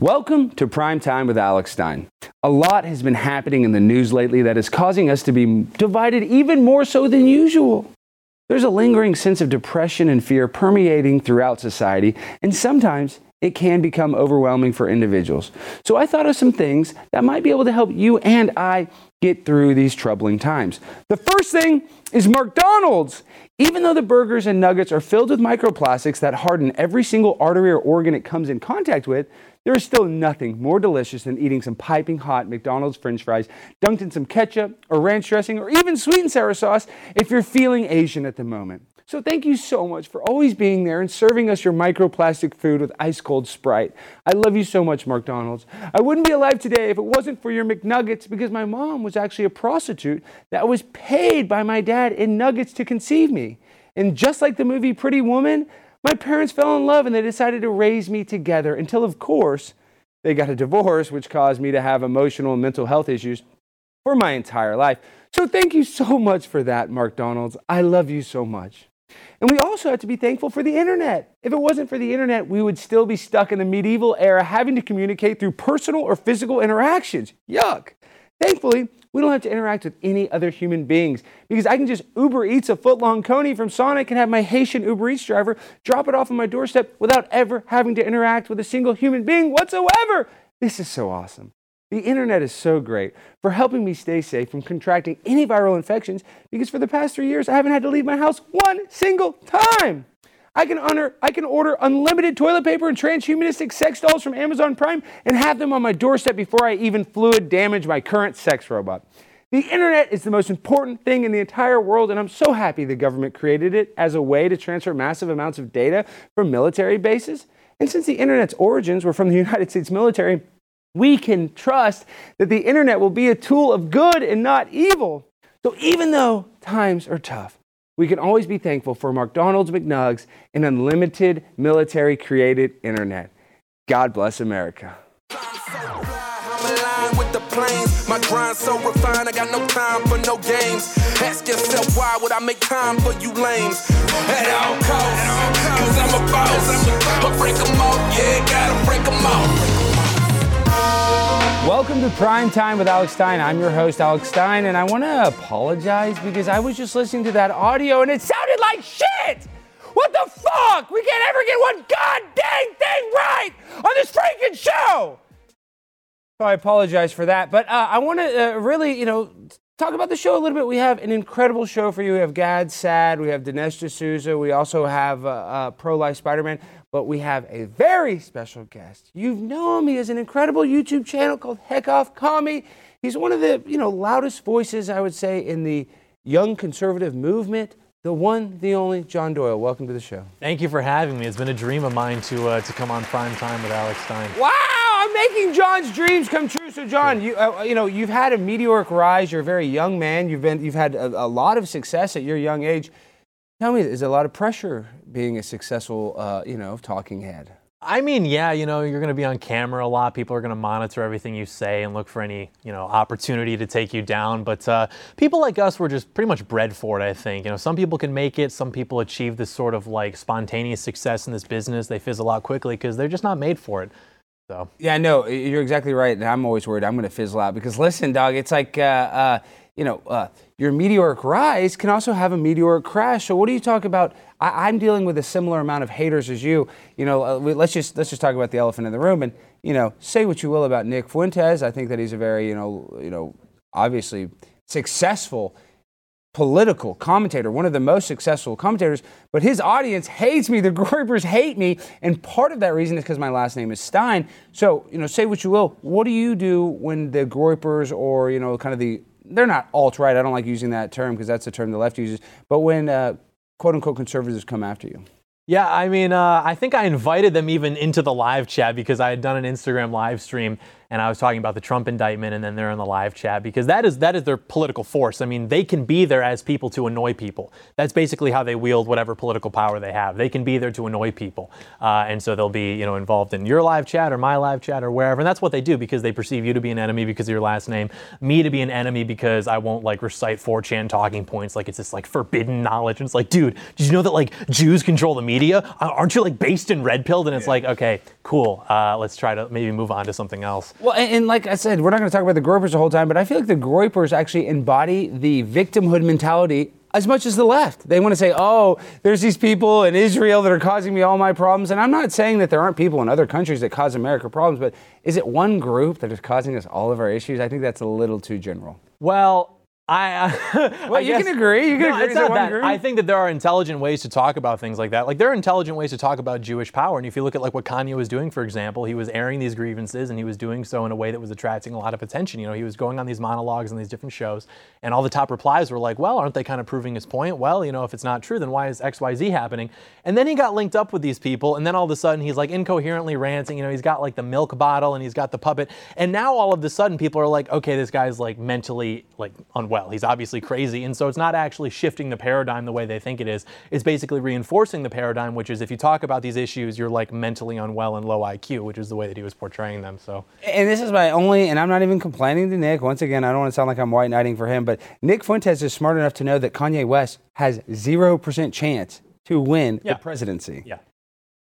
Welcome to Prime Time with Alex Stein. A lot has been happening in the news lately that is causing us to be divided even more so than usual. There's a lingering sense of depression and fear permeating throughout society, and sometimes it can become overwhelming for individuals. So I thought of some things that might be able to help you and I get through these troubling times. The first thing is McDonald's. Even though the burgers and nuggets are filled with microplastics that harden every single artery or organ it comes in contact with, there is still nothing more delicious than eating some piping hot McDonald's french fries dunked in some ketchup or ranch dressing or even sweet and sour sauce if you're feeling Asian at the moment. So thank you so much for always being there and serving us your microplastic food with ice cold Sprite. I love you so much, McDonald's. I wouldn't be alive today if it wasn't for your McNuggets because my mom was actually a prostitute that was paid by my dad in nuggets to conceive me. And just like the movie Pretty Woman, my parents fell in love and they decided to raise me together until, of course, they got a divorce, which caused me to have emotional and mental health issues for my entire life. So thank you so much for that, Mark Donalds. I love you so much. And we also have to be thankful for the internet. If it wasn't for the internet, we would still be stuck in the medieval era having to communicate through personal or physical interactions. Yuck. Thankfully, we don't have to interact with any other human beings because I can just Uber Eats a footlong coney from Sonic and have my Haitian Uber Eats driver drop it off on my doorstep without ever having to interact with a single human being whatsoever. This is so awesome. The internet is so great for helping me stay safe from contracting any viral infections because for the past three years I haven't had to leave my house one single time. I can, honor, I can order unlimited toilet paper and transhumanistic sex dolls from Amazon Prime and have them on my doorstep before I even fluid damage my current sex robot. The internet is the most important thing in the entire world, and I'm so happy the government created it as a way to transfer massive amounts of data from military bases. And since the internet's origins were from the United States military, we can trust that the internet will be a tool of good and not evil. So even though times are tough, we can always be thankful for McDonald's McNugs and unlimited military created internet. God bless America. My grind so refined, I got no time for no games. Ask yourself why would I make time for you lames? At all costs, cause I'm a boss. But break them off, yeah, gotta break them off. Welcome to Prime Time with Alex Stein. I'm your host, Alex Stein, and I want to apologize because I was just listening to that audio and it sounded like shit! What the fuck? We can't ever get one goddamn thing right on this freaking show! So I apologize for that, but uh, I want to uh, really, you know, talk about the show a little bit. We have an incredible show for you. We have Gad Saad, we have Dinesh D'Souza, we also have uh, uh Pro Life Spider Man but we have a very special guest. You've known me as an incredible YouTube channel called Heck Off Commie. He's one of the you know loudest voices I would say in the young conservative movement. The one, the only, John Doyle. Welcome to the show. Thank you for having me. It's been a dream of mine to uh, to come on prime time with Alex Stein. Wow, I'm making John's dreams come true. So, John, you uh, you know you've had a meteoric rise. You're a very young man. You've been you've had a, a lot of success at your young age. Tell me, is a lot of pressure being a successful, uh, you know, talking head? I mean, yeah, you know, you're going to be on camera a lot. People are going to monitor everything you say and look for any, you know, opportunity to take you down. But uh, people like us were just pretty much bred for it, I think. You know, some people can make it. Some people achieve this sort of like spontaneous success in this business. They fizzle out quickly because they're just not made for it. So. Yeah, no, you're exactly right. And I'm always worried I'm going to fizzle out because listen, dog, it's like, uh, uh, you know, uh, your meteoric rise can also have a meteoric crash. So what do you talk about? I, am dealing with a similar amount of haters as you. You know, uh, let's just let's just talk about the elephant in the room. And you know, say what you will about Nick Fuentes. I think that he's a very you know you know obviously successful political commentator, one of the most successful commentators, but his audience hates me. The Groypers hate me. And part of that reason is because my last name is Stein. So, you know, say what you will. What do you do when the Groypers or, you know, kind of the they're not alt right. I don't like using that term because that's the term the left uses. But when uh, quote unquote conservatives come after you. Yeah, I mean, uh, I think I invited them even into the live chat because I had done an Instagram live stream and I was talking about the Trump indictment, and then they're in the live chat because that is that is their political force. I mean, they can be there as people to annoy people. That's basically how they wield whatever political power they have. They can be there to annoy people, uh, and so they'll be you know involved in your live chat or my live chat or wherever, and that's what they do because they perceive you to be an enemy because of your last name, me to be an enemy because I won't like recite 4chan talking points like it's this like forbidden knowledge. And it's like, dude, did you know that like Jews control the media? Aren't you like based in red pilled? And it's yeah. like, okay, cool. Uh, let's try to maybe move on to something else. Well, and, and like I said, we're not going to talk about the Groypers the whole time, but I feel like the Groypers actually embody the victimhood mentality as much as the left. They want to say, oh, there's these people in Israel that are causing me all my problems. And I'm not saying that there aren't people in other countries that cause America problems, but is it one group that is causing us all of our issues? I think that's a little too general. Well, I, uh, well, I you guess, can agree. You can no, agree. It's not that. I think that there are intelligent ways to talk about things like that. Like there are intelligent ways to talk about Jewish power. And if you look at like what Kanye was doing, for example, he was airing these grievances and he was doing so in a way that was attracting a lot of attention. You know, he was going on these monologues and these different shows, and all the top replies were like, "Well, aren't they kind of proving his point? Well, you know, if it's not true, then why is X, Y, Z happening?" And then he got linked up with these people, and then all of a sudden he's like incoherently ranting. You know, he's got like the milk bottle and he's got the puppet, and now all of a sudden people are like, "Okay, this guy's like mentally like unwell. He's obviously crazy." crazy. And so it's not actually shifting the paradigm the way they think it is. It's basically reinforcing the paradigm, which is if you talk about these issues, you're like mentally unwell and low IQ, which is the way that he was portraying them. So. And this is my only, and I'm not even complaining to Nick. Once again, I don't want to sound like I'm white knighting for him, but Nick Fuentes is smart enough to know that Kanye West has 0% chance to win yeah. the presidency. Yeah.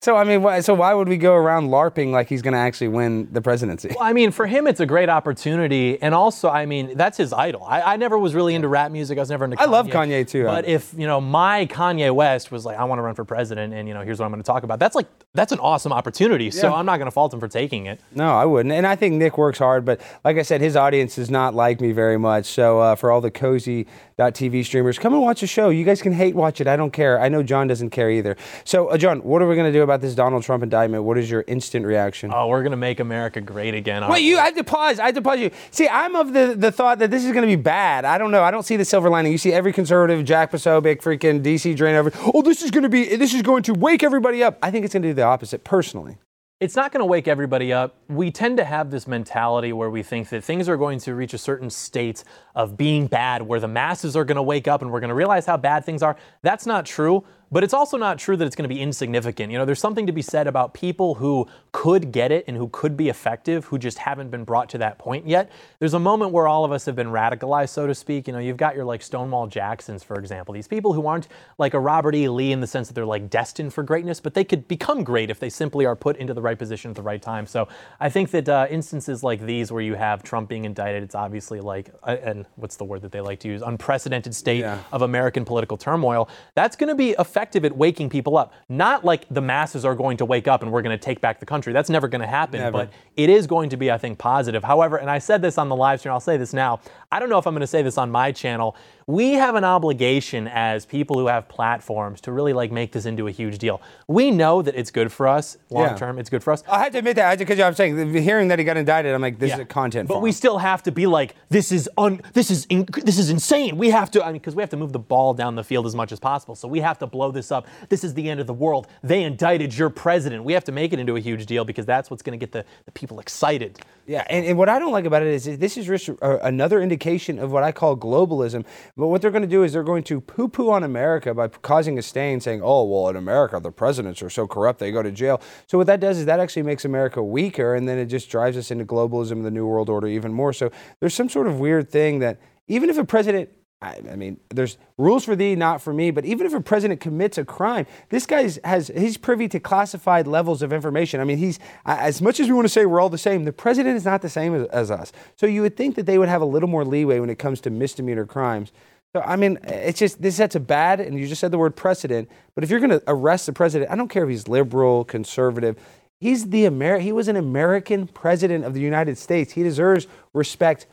So I mean, why, so why would we go around larping like he's going to actually win the presidency? Well, I mean, for him, it's a great opportunity, and also, I mean, that's his idol. I, I never was really into rap music. I was never into. Kanye, I love Kanye too. But if you know, my Kanye West was like, I want to run for president, and you know, here's what I'm going to talk about. That's like that's an awesome opportunity. Yeah. So I'm not going to fault him for taking it. No, I wouldn't. And I think Nick works hard, but like I said, his audience does not like me very much. So uh, for all the cozy TV streamers, come and watch the show. You guys can hate watch it. I don't care. I know John doesn't care either. So, uh, John, what are we going to do about this Donald Trump indictment? What is your instant reaction? Oh, we're to make America great again. Wait, you? I had to pause. I had to pause you. See, I'm of the, the thought that this is to be bad. I don't know. I don't see the silver lining. You see every conservative, Jack Posobiec, freaking DC Draino. Oh, this is to be. This is going to wake everybody up. I think it's to do the opposite, personally it's not going to wake everybody up. We tend to have this mentality where we think that things are going to reach a certain state of being bad, where the masses are going to wake up and we're going to realize how bad things are. That's not true. But it's also not true that it's going to be insignificant. You know, there's something to be said about people who could get it and who could be effective, who just haven't been brought to that point yet. There's a moment where all of us have been radicalized, so to speak. You know, you've got your like Stonewall Jacksons, for example. These people who aren't like a Robert E. Lee in the sense that they're like destined for greatness, but they could become great if they simply are put into the right position at the right time. So I think that uh, instances like these where you have Trump being indicted, it's obviously like, uh, and what's the word that they like to use, unprecedented state yeah. of American political turmoil. That's going to be effective effective at waking people up. Not like the masses are going to wake up and we're going to take back the country. That's never going to happen. Never. But it is going to be, I think, positive. However, and I said this on the live stream, I'll say this now. I don't know if I'm going to say this on my channel we have an obligation as people who have platforms to really like make this into a huge deal. We know that it's good for us long yeah. term. It's good for us. I have to admit that because I'm saying hearing that he got indicted, I'm like, this yeah. is a content. But farm. we still have to be like, this is un, this is in, this is insane. We have to, I mean, because we have to move the ball down the field as much as possible. So we have to blow this up. This is the end of the world. They indicted your president. We have to make it into a huge deal because that's what's going to get the, the people excited. Yeah, and, and what I don't like about it is this is just another indication of what I call globalism. But what they're going to do is they're going to poo poo on America by causing a stain, saying, oh, well, in America, the presidents are so corrupt, they go to jail. So what that does is that actually makes America weaker, and then it just drives us into globalism, the New World Order, even more. So there's some sort of weird thing that even if a president I, I, mean, there's rules for thee, not for me. But even if a president commits a crime, this guy has he's privy to classified levels of information. I mean, he's as much as we want to say we're all the same. The president is not the same as, as us. So you would think that they would have a little more leeway when it comes to misdemeanor crimes. So I mean, it's just this sets a bad, and you just said the word precedent. But if you're going to arrest the president, I don't care if he's liberal, conservative. He's the Amer- He was an American president of the United States. He deserves respect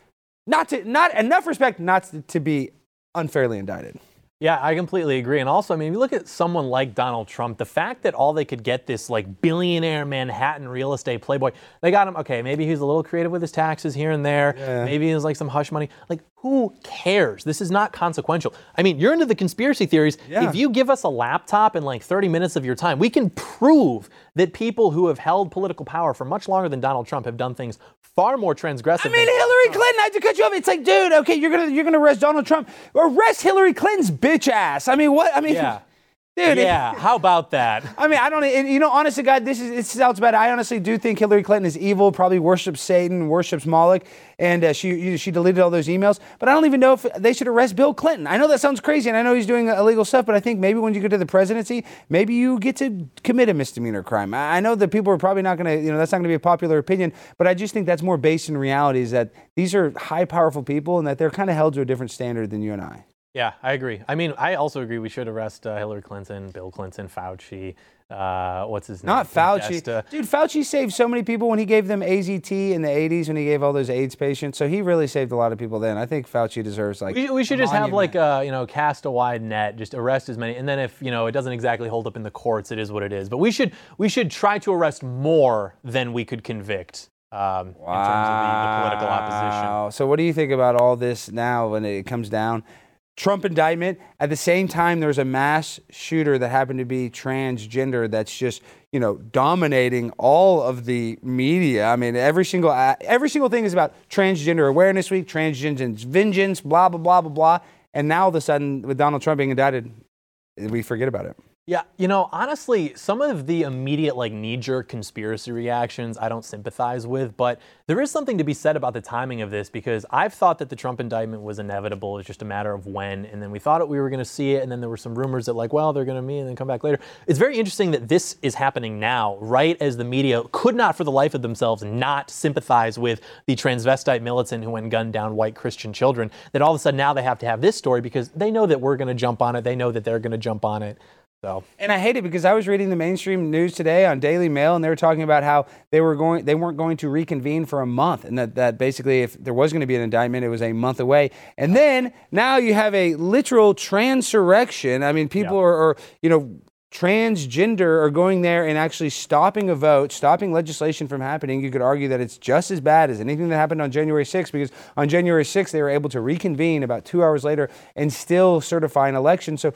not to not enough respect not to, to be unfairly indicted. Yeah, I completely agree. And also, I mean, if you look at someone like Donald Trump, the fact that all they could get this like billionaire Manhattan real estate playboy, they got him. Okay, maybe he's a little creative with his taxes here and there. Yeah. Maybe he's like some hush money. Like, who cares? This is not consequential. I mean, you're into the conspiracy theories. Yeah. If you give us a laptop in like 30 minutes of your time, we can prove that people who have held political power for much longer than Donald Trump have done things far more transgressive. I mean, Hillary Clinton. I had to cut you off. It's like, dude, okay, you're gonna you're gonna arrest Donald Trump. Arrest Hillary Clinton's bitch ass. I mean, what? I mean, yeah. Dude, yeah, how about that? I mean, I don't. You know, honestly, God, this is it sounds bad. I honestly do think Hillary Clinton is evil. Probably worships Satan, worships Moloch, and uh, she she deleted all those emails. But I don't even know if they should arrest Bill Clinton. I know that sounds crazy, and I know he's doing illegal stuff. But I think maybe when you get to the presidency, maybe you get to commit a misdemeanor crime. I know that people are probably not going to, you know, that's not going to be a popular opinion. But I just think that's more based in reality. Is that these are high, powerful people, and that they're kind of held to a different standard than you and I. Yeah, I agree. I mean, I also agree we should arrest uh, Hillary Clinton, Bill Clinton, Fauci. Uh, what's his name? Not Fauci. Dude, Fauci saved so many people when he gave them AZT in the 80s when he gave all those AIDS patients. So he really saved a lot of people then. I think Fauci deserves like. We, we should just monument. have like a, you know, cast a wide net, just arrest as many. And then if, you know, it doesn't exactly hold up in the courts, it is what it is. But we should we should try to arrest more than we could convict. Um, wow. in terms of the, the political opposition. So, what do you think about all this now when it comes down? Trump indictment. At the same time, there's a mass shooter that happened to be transgender that's just, you know, dominating all of the media. I mean, every single uh, every single thing is about transgender awareness week, transgender vengeance, blah blah blah blah blah. And now all of a sudden, with Donald Trump being indicted, we forget about it. Yeah, you know, honestly, some of the immediate, like, knee jerk conspiracy reactions I don't sympathize with, but there is something to be said about the timing of this because I've thought that the Trump indictment was inevitable. It's just a matter of when. And then we thought we were going to see it. And then there were some rumors that, like, well, they're going to meet and then come back later. It's very interesting that this is happening now, right as the media could not, for the life of themselves, not sympathize with the transvestite militant who went gunned down white Christian children. That all of a sudden now they have to have this story because they know that we're going to jump on it. They know that they're going to jump on it. So. And I hate it because I was reading the mainstream news today on Daily Mail, and they were talking about how they were going, they weren't going to reconvene for a month, and that, that basically, if there was going to be an indictment, it was a month away. And then now you have a literal transurrection. I mean, people yeah. are, are, you know, transgender are going there and actually stopping a vote, stopping legislation from happening. You could argue that it's just as bad as anything that happened on January 6th because on January 6th they were able to reconvene about two hours later and still certify an election. So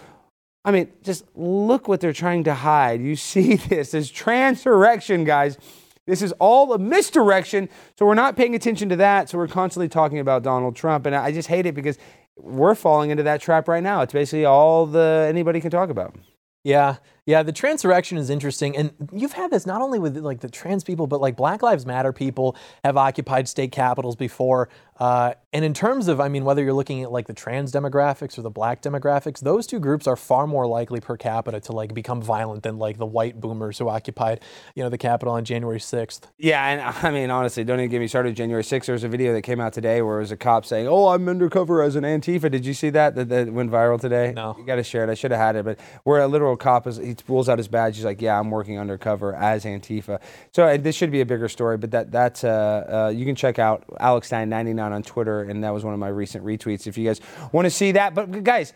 I mean, just look what they're trying to hide. You see this, this transurrection, guys. This is all a misdirection. So we're not paying attention to that. So we're constantly talking about Donald Trump. And I just hate it because we're falling into that trap right now. It's basically all the anybody can talk about. Yeah, yeah, the transurrection is interesting, and you've had this not only with like the trans people, but like Black Lives Matter people have occupied state capitals before. Uh, and in terms of, I mean, whether you're looking at like the trans demographics or the black demographics, those two groups are far more likely per capita to like become violent than like the white boomers who occupied, you know, the Capitol on January 6th. Yeah, and I mean, honestly, don't even get me started. January 6th, there was a video that came out today where it was a cop saying, "Oh, I'm undercover as an Antifa." Did you see that? That, that went viral today. No, you got to share it. I should have had it, but where a literal cop is, he pulls out his badge. He's like, "Yeah, I'm working undercover as Antifa." So uh, this should be a bigger story, but that that's uh, uh, you can check out Alex Stein 99 on Twitter and that was one of my recent retweets. If you guys want to see that, but guys,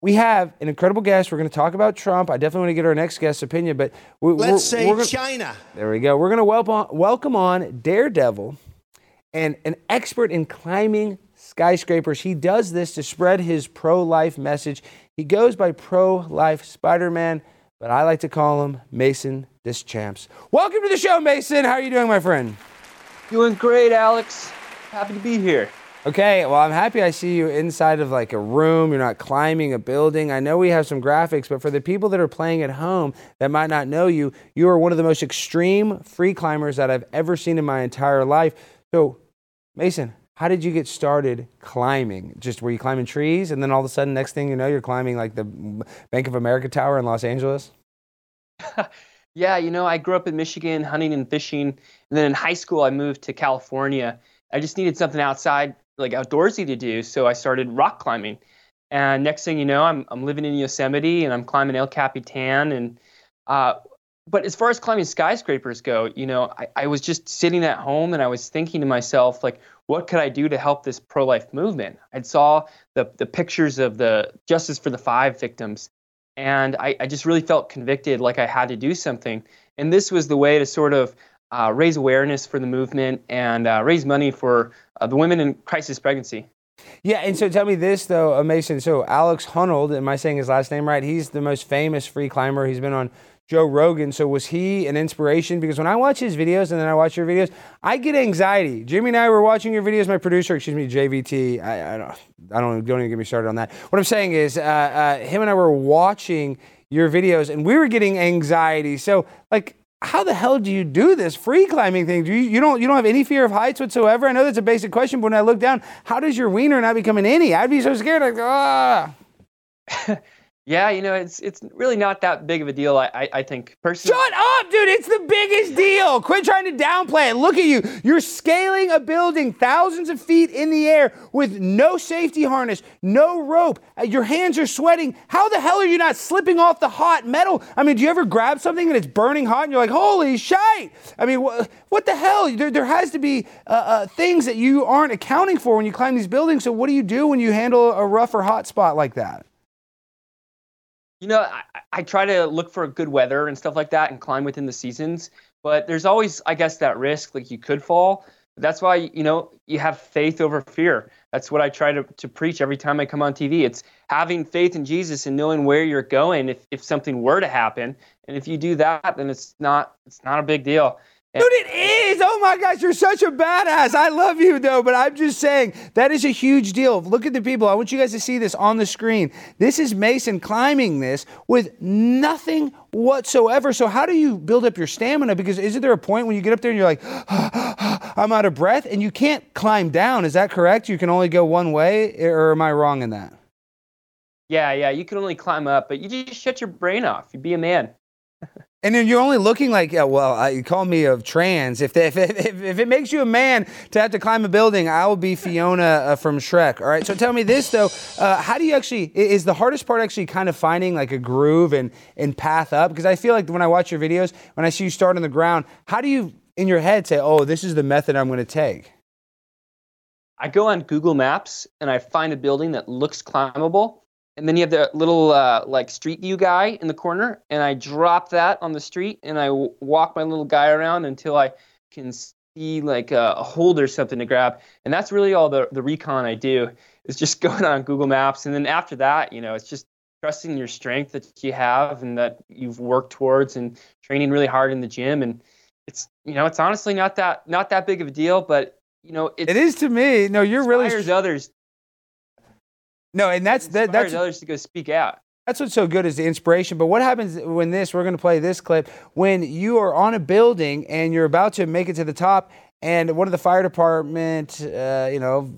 we have an incredible guest. We're going to talk about Trump. I definitely want to get our next guest's opinion, but we, let's we're, say we're gonna, China. There we go. We're going to welcome welcome on Daredevil and an expert in climbing skyscrapers. He does this to spread his pro-life message. He goes by pro-life Spider-Man, but I like to call him Maison DesChamps. Welcome to the show, Maison. How are you doing, my friend? Doing great, Alex. Happy to be here. Okay, well, I'm happy I see you inside of like a room. You're not climbing a building. I know we have some graphics, but for the people that are playing at home that might not know you, you are one of the most extreme free climbers that I've ever seen in my entire life. So, Maison, how did you get started climbing? Just were you climbing trees and then all of a sudden, next thing you know, you're climbing like the Bank of America Tower in Los Angeles? yeah, you know, I grew up in Michigan hunting and fishing. And then in high school, I moved to California. I just needed something outside like outdoorsy to do, so I started rock climbing. And next thing you know, I'm I'm living in Yosemite and I'm climbing El Capitan. And uh, but as far as climbing skyscrapers go, you know, I, I was just sitting at home and I was thinking to myself, like, what could I do to help this pro-life movement? I saw the the pictures of the Justice for the Five victims, and I, I just really felt convicted, like I had to do something. And this was the way to sort of uh, raise awareness for the movement and uh, raise money for uh, the women in crisis pregnancy. Yeah, and so tell me this though, Maison. So Alex Honnold, am I saying his last name right? He's the most famous free climber. He's been on Joe Rogan. So was he an inspiration? Because when I watch his videos and then I watch your videos, I get anxiety. Jimmy and I were watching your videos. My producer, excuse me, JVT. I, I don't, I don't, don't even get me started on that. What I'm saying is, uh, uh, him and I were watching your videos and we were getting anxiety. So like. How the hell do you do this free climbing thing? Do you, you don't you don't have any fear of heights whatsoever? I know that's a basic question, but when I look down, how does your wiener not become an innie? I'd be so scared. Like ah. Yeah, you know, it's it's really not that big of a deal. I I, I think personally. Shut up, dude! It's the biggest deal. Quit trying to downplay it. Look at you. You're scaling a building thousands of feet in the air with no safety harness, no rope. Uh, your hands are sweating. How the hell are you not slipping off the hot metal? I mean, do you ever grab something and it's burning hot and you're like, holy shite? I mean, wh- what the hell? There, there has to be uh, uh, things that you aren't accounting for when you climb these buildings. So what do you do when you handle a rough or hot spot like that? You know, I, I try to look for good weather and stuff like that and climb within the seasons. But there's always, I guess, that risk, like you could fall. That's why, you know, you have faith over fear. That's what I try to, to preach every time I come on TV. It's having faith in Jesus and knowing where you're going if, if something were to happen. And if you do that, then it's not it's not a big deal. Dude, it is. Oh my gosh, you're such a badass. I love you though, but I'm just saying that is a huge deal. Look at the people. I want you guys to see this on the screen. This is Maison climbing this with nothing whatsoever. So how do you build up your stamina? Because isn't there a point when you get up there and you're like, I'm out of breath, and you can't climb down? Is that correct? You can only go one way, or am I wrong in that? Yeah, yeah. You can only climb up, but you just shut your brain off. You be a man. And then you're only looking like, yeah, well, uh, you call me of trans. If, if, if, if, it makes you a man to have to climb a building, I will be Fiona uh, from Shrek. All right. So tell me this, though. Uh, how do you actually, is the hardest part actually kind of finding like a groove and, and path up? Because I feel like when I watch your videos, when I see you start on the ground, how do you in your head say, oh, this is the method I'm going to take? I go on Google Maps and I find a building that looks climbable and then you have the little uh, like street view guy in the corner and i drop that on the street and I w- walk my little guy around until i can see like a, a hold or something to grab and that's really all the, the recon i do is just going on google maps and then after that you know it's just trusting your strength that you have and that you've worked towards and training really hard in the gym and it's you know it's honestly not that not that big of a deal but you know it is to me. No you're really others no, and that's that, that's others to go speak out. That's what's so good is the inspiration. But what happens when this? We're going to play this clip when you are on a building and you're about to make it to the top, and one of the fire department, uh, you know,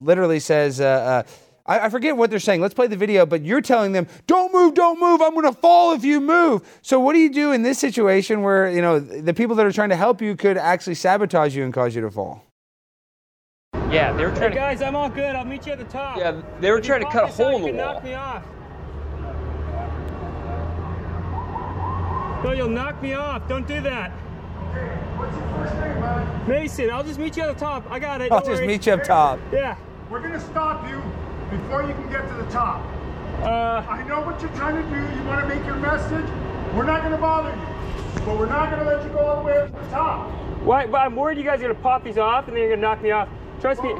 literally says. Uh, uh, I, forget what they're saying. Let's play the video, but you're telling them, don't move, don't move. I'm going to fall if you move. So, what do you do in this situation where, you know, the people that are trying to help you could actually sabotage you and cause you to fall? Yeah, they were trying hey guys, I'm all good. I'll meet you at the top. Yeah, they were trying to cut a hole in the wall. Knock me off. No, you'll knock me off. Don't do that. Okay, what's your first name, man? Maison, I'll just meet you at the top. I got it. I'll just meet you up top. Yeah. We're gonna stop you before you can get to the top. Uh, I know what you're trying to do. You want to make your message. We're not gonna bother you, but we're not gonna let you go all the way up to the top. Why? But I'm worried you guys are gonna pop these off and then you're gonna knock me off. Trust me.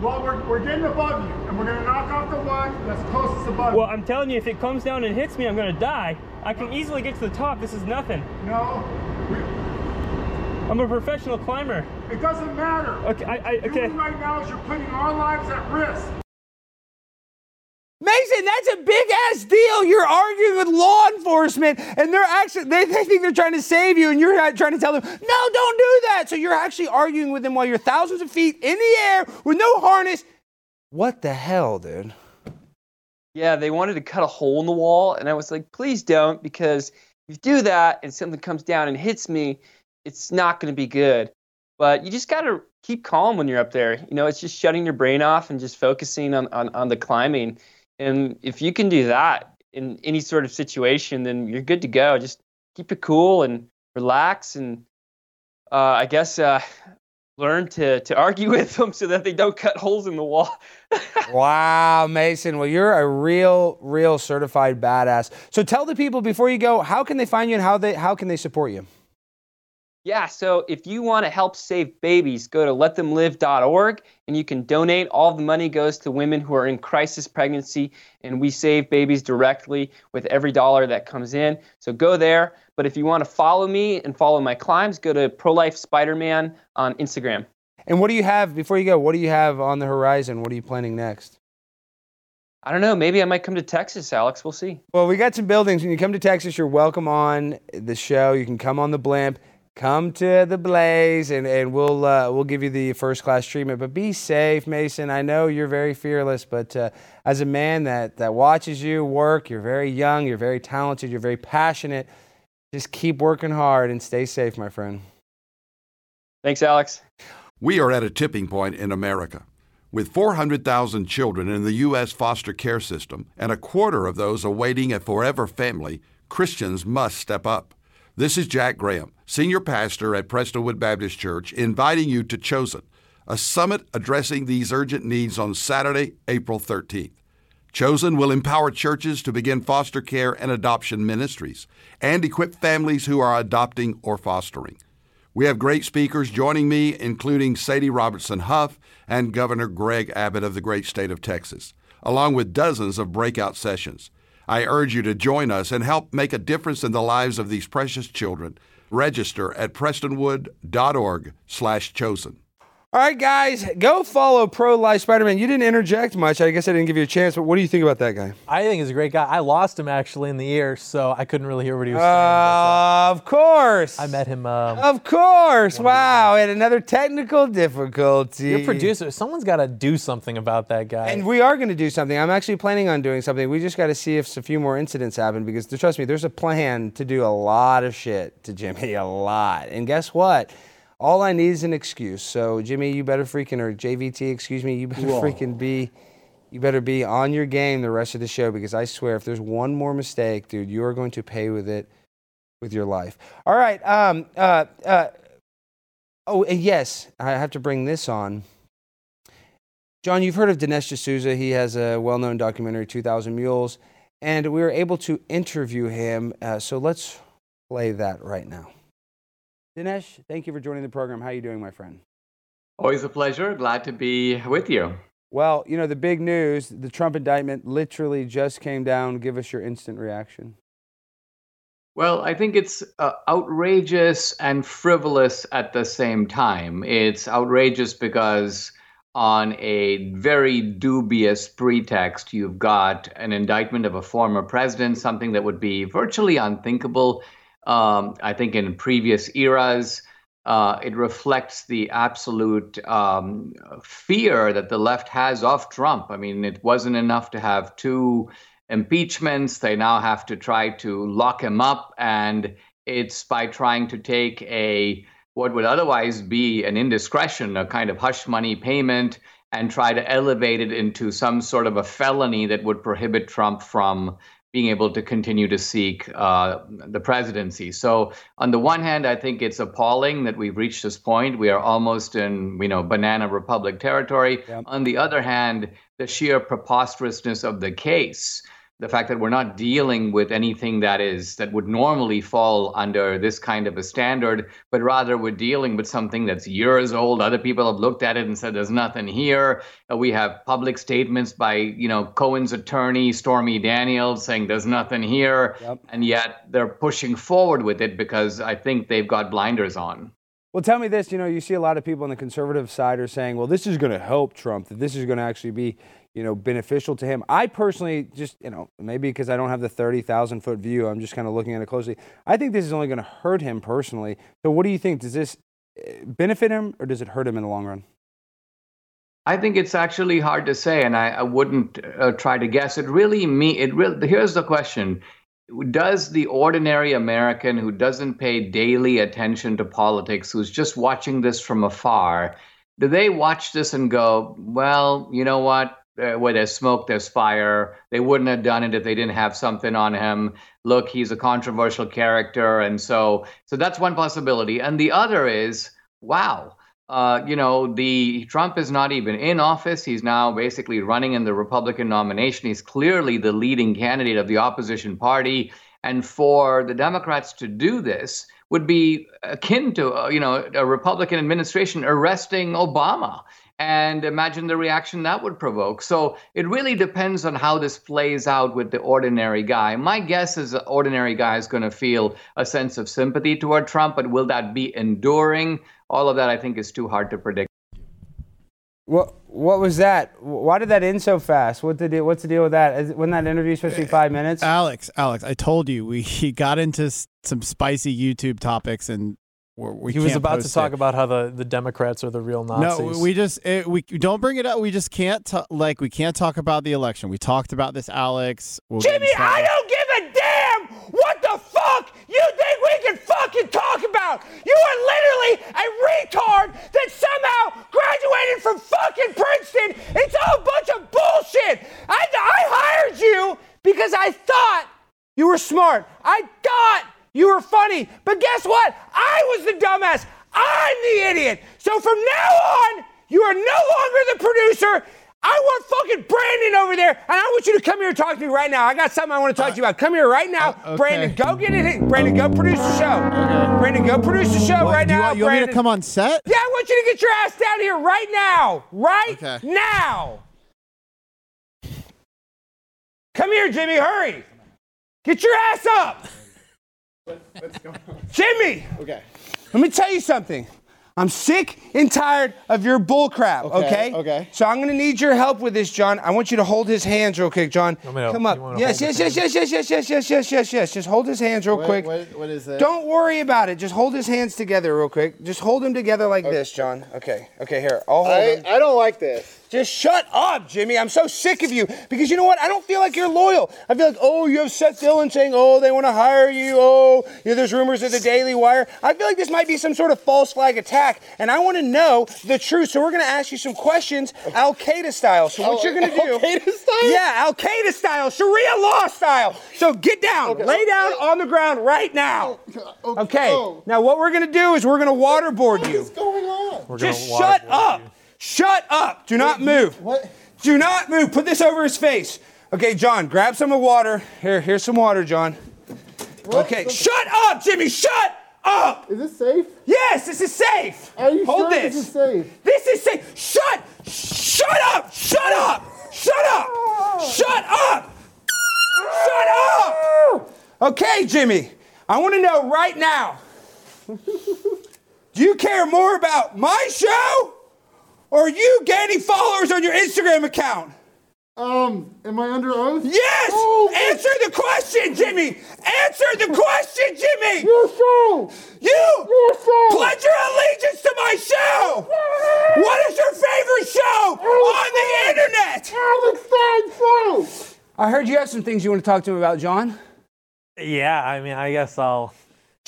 Well, we're, we're getting above you, and we're going to knock off the one that's closest above Well, I'm telling you, if it comes down and hits me, I'm going to die. I can easily get to the top. This is nothing. No. I'm a professional climber. It doesn't matter. Okay, I, I okay. Doing right now is you're putting our lives at risk. Maison, that's a big ass deal. You're arguing with law enforcement, and they're actually they, they think they're trying to save you, and you're trying to tell them, no, don't do that. So you're actually arguing with them while you're thousands of feet in the air with no harness. What the hell, dude? Yeah, they wanted to cut a hole in the wall, and I was like, please don't, because if you do that and something comes down and hits me, it's not going to be good. But you just got to keep calm when you're up there. You know, it's just shutting your brain off and just focusing on, on, on the climbing and if you can do that in any sort of situation, then you're good to go. Just keep it cool and relax, and uh, I guess uh, learn to to argue with them so that they don't cut holes in the wall. wow, Maison. Well, you're a real, real certified badass. So tell the people before you go, how can they find you and how they how can they support you? Yeah, so if you want to help save babies, go to letthemlive.org and you can donate. All the money goes to women who are in crisis pregnancy, and we save babies directly with every dollar that comes in. So go there. But if you want to follow me and follow my climbs, go to Pro Life Spider Man on Instagram. And what do you have, before you go, what do you have on the horizon? What are you planning next? I don't know. Maybe I might come to Texas, Alex. We'll see. Well, we got some buildings. When you come to Texas, you're welcome on the show. You can come on the blimp come to the blaze and, and we'll uh, we'll give you the first class treatment. But be safe maison. I know you're very fearless but uh, as a man that that watches you work you're very young you're very talented you're very passionate. Just keep working hard and stay safe my friend. Thanks alex. We are at a tipping point in america. With 400,000 children in the U.S. foster care system and a quarter of those awaiting a forever family, Christians must step up. This is Jack Graham, Senior Pastor at Prestonwood Baptist Church, inviting you to Chosen, a summit addressing these urgent needs on Saturday, April 13th. Chosen will empower churches to begin foster care and adoption ministries and equip families who are adopting or fostering. We have great speakers joining me, including Sadie Robertson Huff and Governor Greg Abbott of the great state of Texas, along with dozens of breakout sessions. I urge you to join us and help make a difference in the lives of these precious children. Register at prestonwood.org/chosen. All right, guys, go follow Pro Life Spider Man. You didn't interject much. I guess I didn't give you a chance, but what do you think about that guy? I think he's a great guy. I lost him actually in the ear, so I couldn't really hear what he was saying. Uh, of course. I met him. Um, of course. Wow. And another technical difficulty. Your producer, someone's got to do something about that guy. And we are going to do something. I'm actually planning on doing something. We just got to see if a few more incidents happen because trust me, there's a plan to do a lot of shit to Jimmy, a lot. And guess what? All I need is an excuse. So Jimmy, you better freaking or JVT, excuse me, you better Whoa. freaking be you better be on your game the rest of the show because I swear if there's one more mistake, dude, you are going to pay with it with your life. All right. Um, uh, uh, oh, yes, I have to bring this on. John, you've heard of Dinesh D'Souza. He has a well known documentary, 2000 Mules, and we were able to interview him. Uh, so let's play that right now. Dinesh, thank you for joining the program. How are you doing, my friend? Always a pleasure. Glad to be with you. Well, you know, the big news the Trump indictment literally just came down. Give us your instant reaction. Well, I think it's uh, outrageous and frivolous at the same time. It's outrageous because, on a very dubious pretext, you've got an indictment of a former president, something that would be virtually unthinkable um, I think in previous eras. Uh, it reflects the absolute um, fear that the left has of Trump. I mean, it wasn't enough to have two impeachments. They now have to try to lock him up. And it's by trying to take a what would otherwise be an indiscretion, a kind of hush money payment, and try to elevate it into some sort of a felony that would prohibit Trump from being able to continue to seek uh, the presidency. So, on the one hand, I think it's appalling that we've reached this point. We are almost in, you know, banana republic territory. Yep. On the other hand, the sheer preposterousness of the case the fact that we're not dealing with anything that is that would normally fall under this kind of a standard but rather we're dealing with something that's years old other people have looked at it and said there's nothing here uh, we have public statements by you know cohen's attorney stormy daniels saying there's nothing here yep. and yet they're pushing forward with it because i think they've got blinders on well, tell me this. You know, you see a lot of people on the conservative side are saying, well, this is going to help Trump, that this is going to actually be you know, beneficial to him. I personally just, you know, maybe because I don't have the 30,000 foot view, I'm just kind of looking at it closely. I think this is only going to hurt him personally. So, what do you think? Does this eh, benefit him or does it hurt him in the long run? I think it's actually hard to say, and I, I wouldn't uh, try to guess. It really me. It really. Here's the question: Does the ordinary American who doesn't pay daily attention to politics, who's just watching this from afar, do they watch this and go, "Well, you know what? Uh, where there's smoke, there's fire. They wouldn't have done it if they didn't have something on him. Look, he's a controversial character, and so so that's one possibility. And the other is, wow, uh, you know, the Trump is not even in office. He's now basically running in the Republican nomination. He's clearly the leading candidate of the opposition party. And for the Democrats to do this would be akin to, uh, you know, a Republican administration arresting Obama and imagine the reaction that would provoke. So it really depends on how this plays out with the ordinary guy. My guess is the ordinary guy is going to feel a sense of sympathy toward Trump, but will that be enduring? All of that, I think, is too hard to predict. What what was that? Why did that end so fast? What did deal? What's the deal with that? Is, wasn't that interview supposed to be five minutes? Alex, Alex, I told you we he got into some spicy YouTube topics and we he was about to talk it. about how the, the Democrats are the real Nazis. No, we just it, we don't bring it up. We just can't t- like we can't talk about the election. We talked about this, Alex. We'll Jimmy, I don't give a damn what the fuck you think we can fucking talk about. You are literally a retard that somehow graduated from fucking Princeton. It's all a bunch of bullshit. I, I hired you because I thought you were smart. I thought you were funny. But guess what? I was the dumbass. I'm the idiot. So from now on, you are no longer the producer. I want fucking Brandon over there, and I want you to come here and talk to me right now. I got something I want to talk uh, to you about. Come here right now, uh, okay. Brandon. Go get it. Brandon, go produce the show. Okay. Brandon, go produce the show what, right now. You, want, you want me to come on set? Yeah, I want you to get your ass down here right now. Right okay. now. Come here, Jimmy. Hurry. Get your ass up. What's going on? Jimmy! Okay. Let me tell you something. I'm sick and tired of your bullcrap, okay, okay? Okay. So I'm gonna need your help with this, John. I want you to hold his hands real quick, John. Come up. Yes, yes, yes, yes, yes, yes, yes, yes, yes, yes, yes. Just hold his hands real what, quick. What, what is that? Don't worry about it. Just hold his hands together real quick. Just hold them together like okay. this, John. Okay. Okay, here. I'll hold I, I don't like this. Just shut up, Jimmy. I'm so sick of you because you know what? I don't feel like you're loyal. I feel like, oh, you have Seth Dillon saying, oh, they want to hire you. Oh, you know, there's rumors of the Daily Wire. I feel like this might be some sort of false flag attack, and I want to know the truth. So we're going to ask you some questions, Al Qaeda style. So what oh, you're going to do? Al Qaeda style? Yeah, Al Qaeda style, Sharia law style. So get down, okay. lay down on the ground right now. Okay. okay. Oh. Now what we're going to do is we're going to waterboard you. What's going on? We're Just shut up. You. Shut up. Do not move. What? Do not move. Put this over his face. Okay, John, grab some of water. Here, here's some water, John. What? Okay, shut up, Jimmy. Shut up. Is this safe? Yes, this is safe. Are you Hold sure this. this is safe? This is safe. Shut. Shut up. Shut up. Shut up. Shut up. Shut up. Okay, Jimmy. I want to know right now. Do you care more about my show or are you gaining followers on your Instagram account? Um, am I under oath? Yes! Oh, Answer the question, Jimmy! Answer the question, Jimmy! Your show! You! Your show! Pledge your allegiance to my show! What is your favorite show Alex on the internet? Alex Stein Show! I heard you have some things you want to talk to him about, John. Yeah, I mean, I guess I'll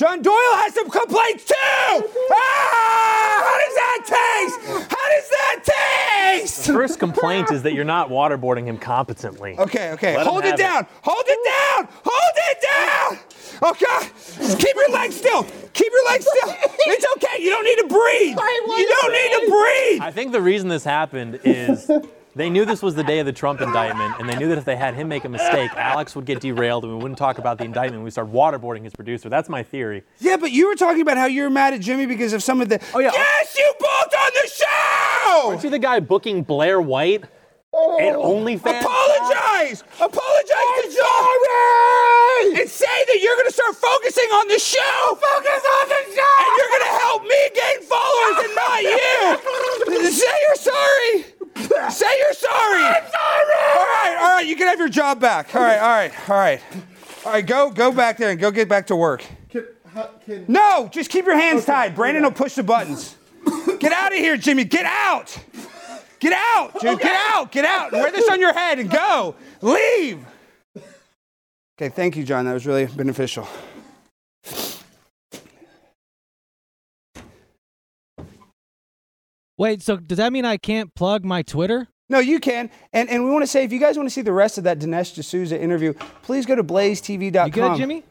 John Doyle has some complaints too! Ah! How does that taste? How does that taste? The first complaint is that you're not waterboarding him competently. Okay, okay. Let Hold it down. It. Hold it down. Hold it down. Okay. Just keep your legs still. Keep your legs still. It's okay. You don't need to breathe. You don't need to breathe. I think the reason this happened is they knew this was the day of the Trump indictment, and they knew that if they had him make a mistake, Alex would get derailed, and we wouldn't talk about the indictment. We start waterboarding his producer. That's my theory. Yeah, but you were talking about how you were mad at Jimmy because of some of the. Oh yeah. Yes, you booked on the show. Aren't you the guy booking Blair White? Oh, and OnlyFans. Apologize! Apologize to John! And say that you're gonna start focusing on the show! Focus on the show! And you're gonna help me gain followers and not you! say you're sorry! Say you're sorry! I'm sorry! All right, all right, you can have your job back. All right, all right, all right. All right, go go back there and go get back to work. Can, can... No, just keep your hands okay, tied. Brandon will push the buttons. Get out of here, Jimmy. Get out. Get out, dude. Okay. Get out. Get out. Wear this on your head and go. Leave. Okay, thank you, John. That was really beneficial. Wait, so does that mean I can't plug my Twitter? No, you can. And, and we want to say if you guys want to see the rest of that Dinesh D'Souza interview, please go to blazetv.com. You good, Jimmy?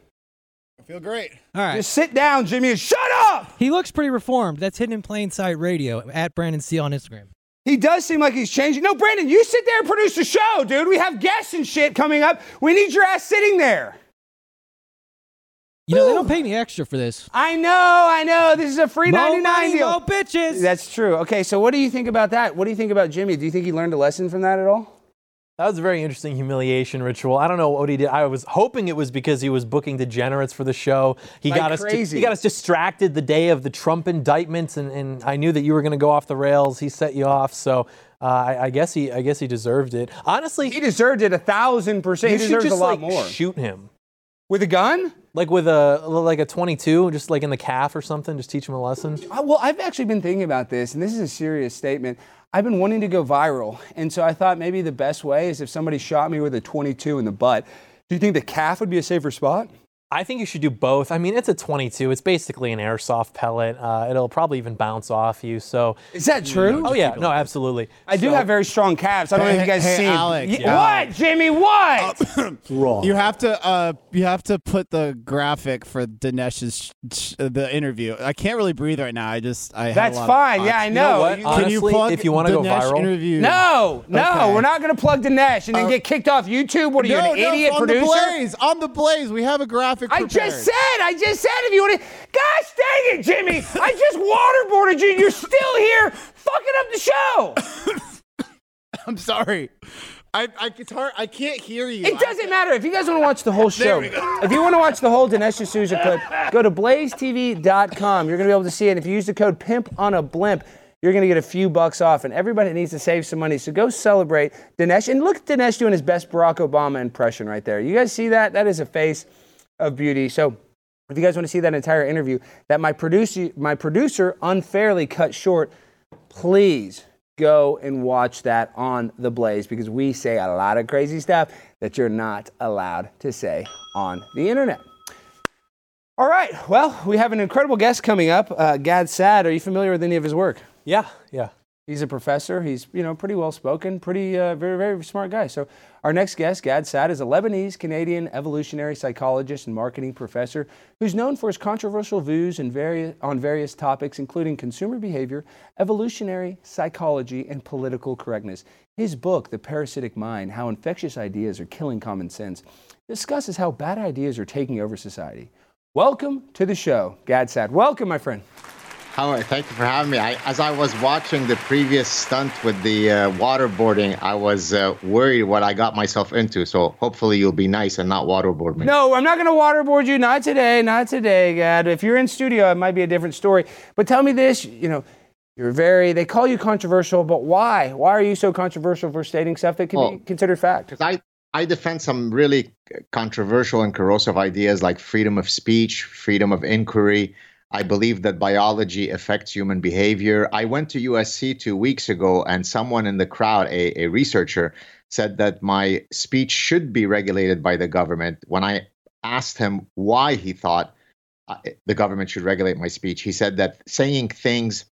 I feel great. All right. Just sit down, Jimmy, and shut up. He looks pretty reformed. That's hidden in plain sight radio at Brandon Steele on Instagram. He does seem like he's changing. No, Brandon, you sit there and produce the show, dude. We have guests and shit coming up. We need your ass sitting there. You know, they don't pay any extra for this. I know, I know. This is a free Mo 99 money, deal. mo bitches. That's true. Okay, so what do you think about that? What do you think about Jimmy? Do you think he learned a lesson from that at all? That was a very interesting humiliation ritual. I don't know what he did. I was hoping it was because he was booking degenerates for the show. He Like got us. crazy. he got us distracted the day of the Trump indictments, and, and I knew that you were going to go off the rails. He set you off, so uh, I, I guess he I guess he deserved it. Honestly, He deserved it a thousand percent. you He should deserves just a lot like more. shoot him, With a gun? like with a like a 22, just like in the calf or something. Just teach him a lesson. Well, I've actually been thinking about this, and this is a serious statement. I've been wanting to go viral, and so I thought maybe the best way is if somebody shot me with a 22 in the butt. Do you think the calf would be a safer spot? I think you should do both. I mean, it's a 22. It's basically an airsoft pellet. Uh, it'll probably even bounce off you. So Is that true? Oh yeah, no, absolutely. I do So- have very strong calves. I don't know if you guys Hey, see. Alex, Y- yeah. What, Jimmy? What? Wrong. You have to uh you have to put the graphic for Dinesh's sh- sh- the interview. I can't really breathe right now. I just I had a That's lot of fine. thoughts. Yeah, I You know know. what? You- Can you Honestly, plug if you wanna go Dinesh viral- interview? no, no, Okay. we're not going to plug Dinesh and then Uh, get kicked off YouTube. What are you, no, an no, idiot on producer? the Blaze, on the Blaze, we have a graphic. I just said, I just said, if you want to, gosh dang it, Jimmy, I just waterboarded you. You're still here, fucking up the show. I'm sorry. I I it's hard. I can't hear you. It doesn't matter if you guys want to watch the whole show. If you want to watch the whole Dinesh D'Souza clip, go to blazetv.com. You're going to be able to see it. And If you use the code PIMP on a blimp, you're going to get a few bucks off. And everybody needs to save some money. So go celebrate Dinesh. And look at Dinesh doing his best Barack Obama impression right there. You guys see that? That is a face of beauty. So if you guys want to see that entire interview that my producer, my producer unfairly cut short, please go and watch that on The Blaze because we say a lot of crazy stuff that you're not allowed to say on the internet. All right, well, we have an incredible guest coming up, uh, Gad Saad. Are you familiar with any of his work? Yeah, yeah. He's a professor. He's you know pretty well spoken, pretty uh, very very smart guy. So our next guest, Gad Saad, is a Lebanese Canadian evolutionary psychologist and marketing professor who's known for his controversial views various, on various topics, including consumer behavior, evolutionary psychology, and political correctness. His book, The Parasitic Mind: How Infectious Ideas Are Killing Common Sense, discusses how bad ideas are taking over society. Welcome to the show, Gad Saad. Welcome, my friend. Howard, thank you for having me. I, as I was watching the previous stunt with the uh, waterboarding, I was uh, worried what I got myself into. So hopefully you'll be nice and not waterboard me. No, I'm not going to waterboard you. Not today. Not today, Gad. If you're in studio, it might be a different story. But tell me this. You know, you're very. They call you controversial, but why? Why are you so controversial for stating stuff that can Oh. be considered fact? Because I, I defend some really controversial and corrosive ideas like freedom of speech, freedom of inquiry. I believe that biology affects human behavior. I went to USC two weeks ago, and someone in the crowd, a, a researcher, said that my speech should be regulated by the government. When I asked him why he thought uh, the government should regulate my speech, he said that saying things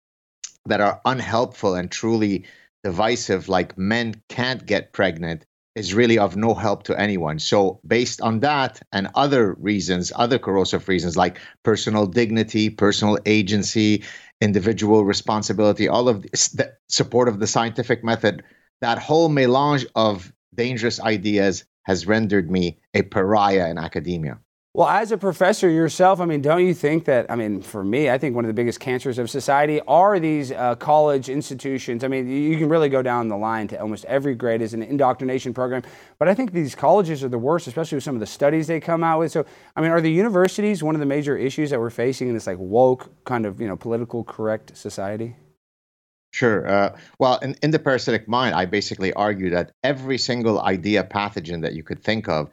that are unhelpful and truly divisive, like men can't get pregnant, is really of no help to anyone. So, based on that and other reasons, other corrosive reasons like personal dignity, personal agency, individual responsibility, all of this, the support of the scientific method, that whole melange of dangerous ideas has rendered me a pariah in academia. Well, as a professor yourself, I mean, don't you think that? I mean, for me, I think one of the biggest cancers of society are these uh, college institutions. I mean, you can really go down the line to almost every grade as an indoctrination program. But I think these colleges are the worst, especially with some of the studies they come out with. So, I mean, are the universities one of the major issues that we're facing in this like woke kind of you know political correct society? Sure. Uh, well, in, in the parasitic mind, I basically argue that every single idea pathogen that you could think of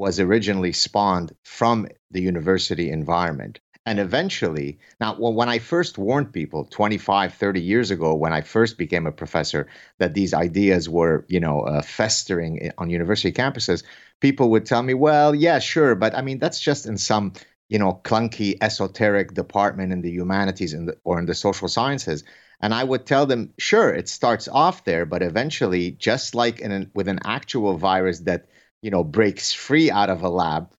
was originally spawned from the university environment. And eventually, now, well, when I first warned people 25, 30 years ago, when I first became a professor, that these ideas were, you know, uh, festering on university campuses, people would tell me, well, yeah, sure, but I mean, that's just in some, you know, clunky, esoteric department in the humanities in the, or in the social sciences. And I would tell them, sure, it starts off there, but eventually, just like in an, with an actual virus that you know breaks free out of a lab,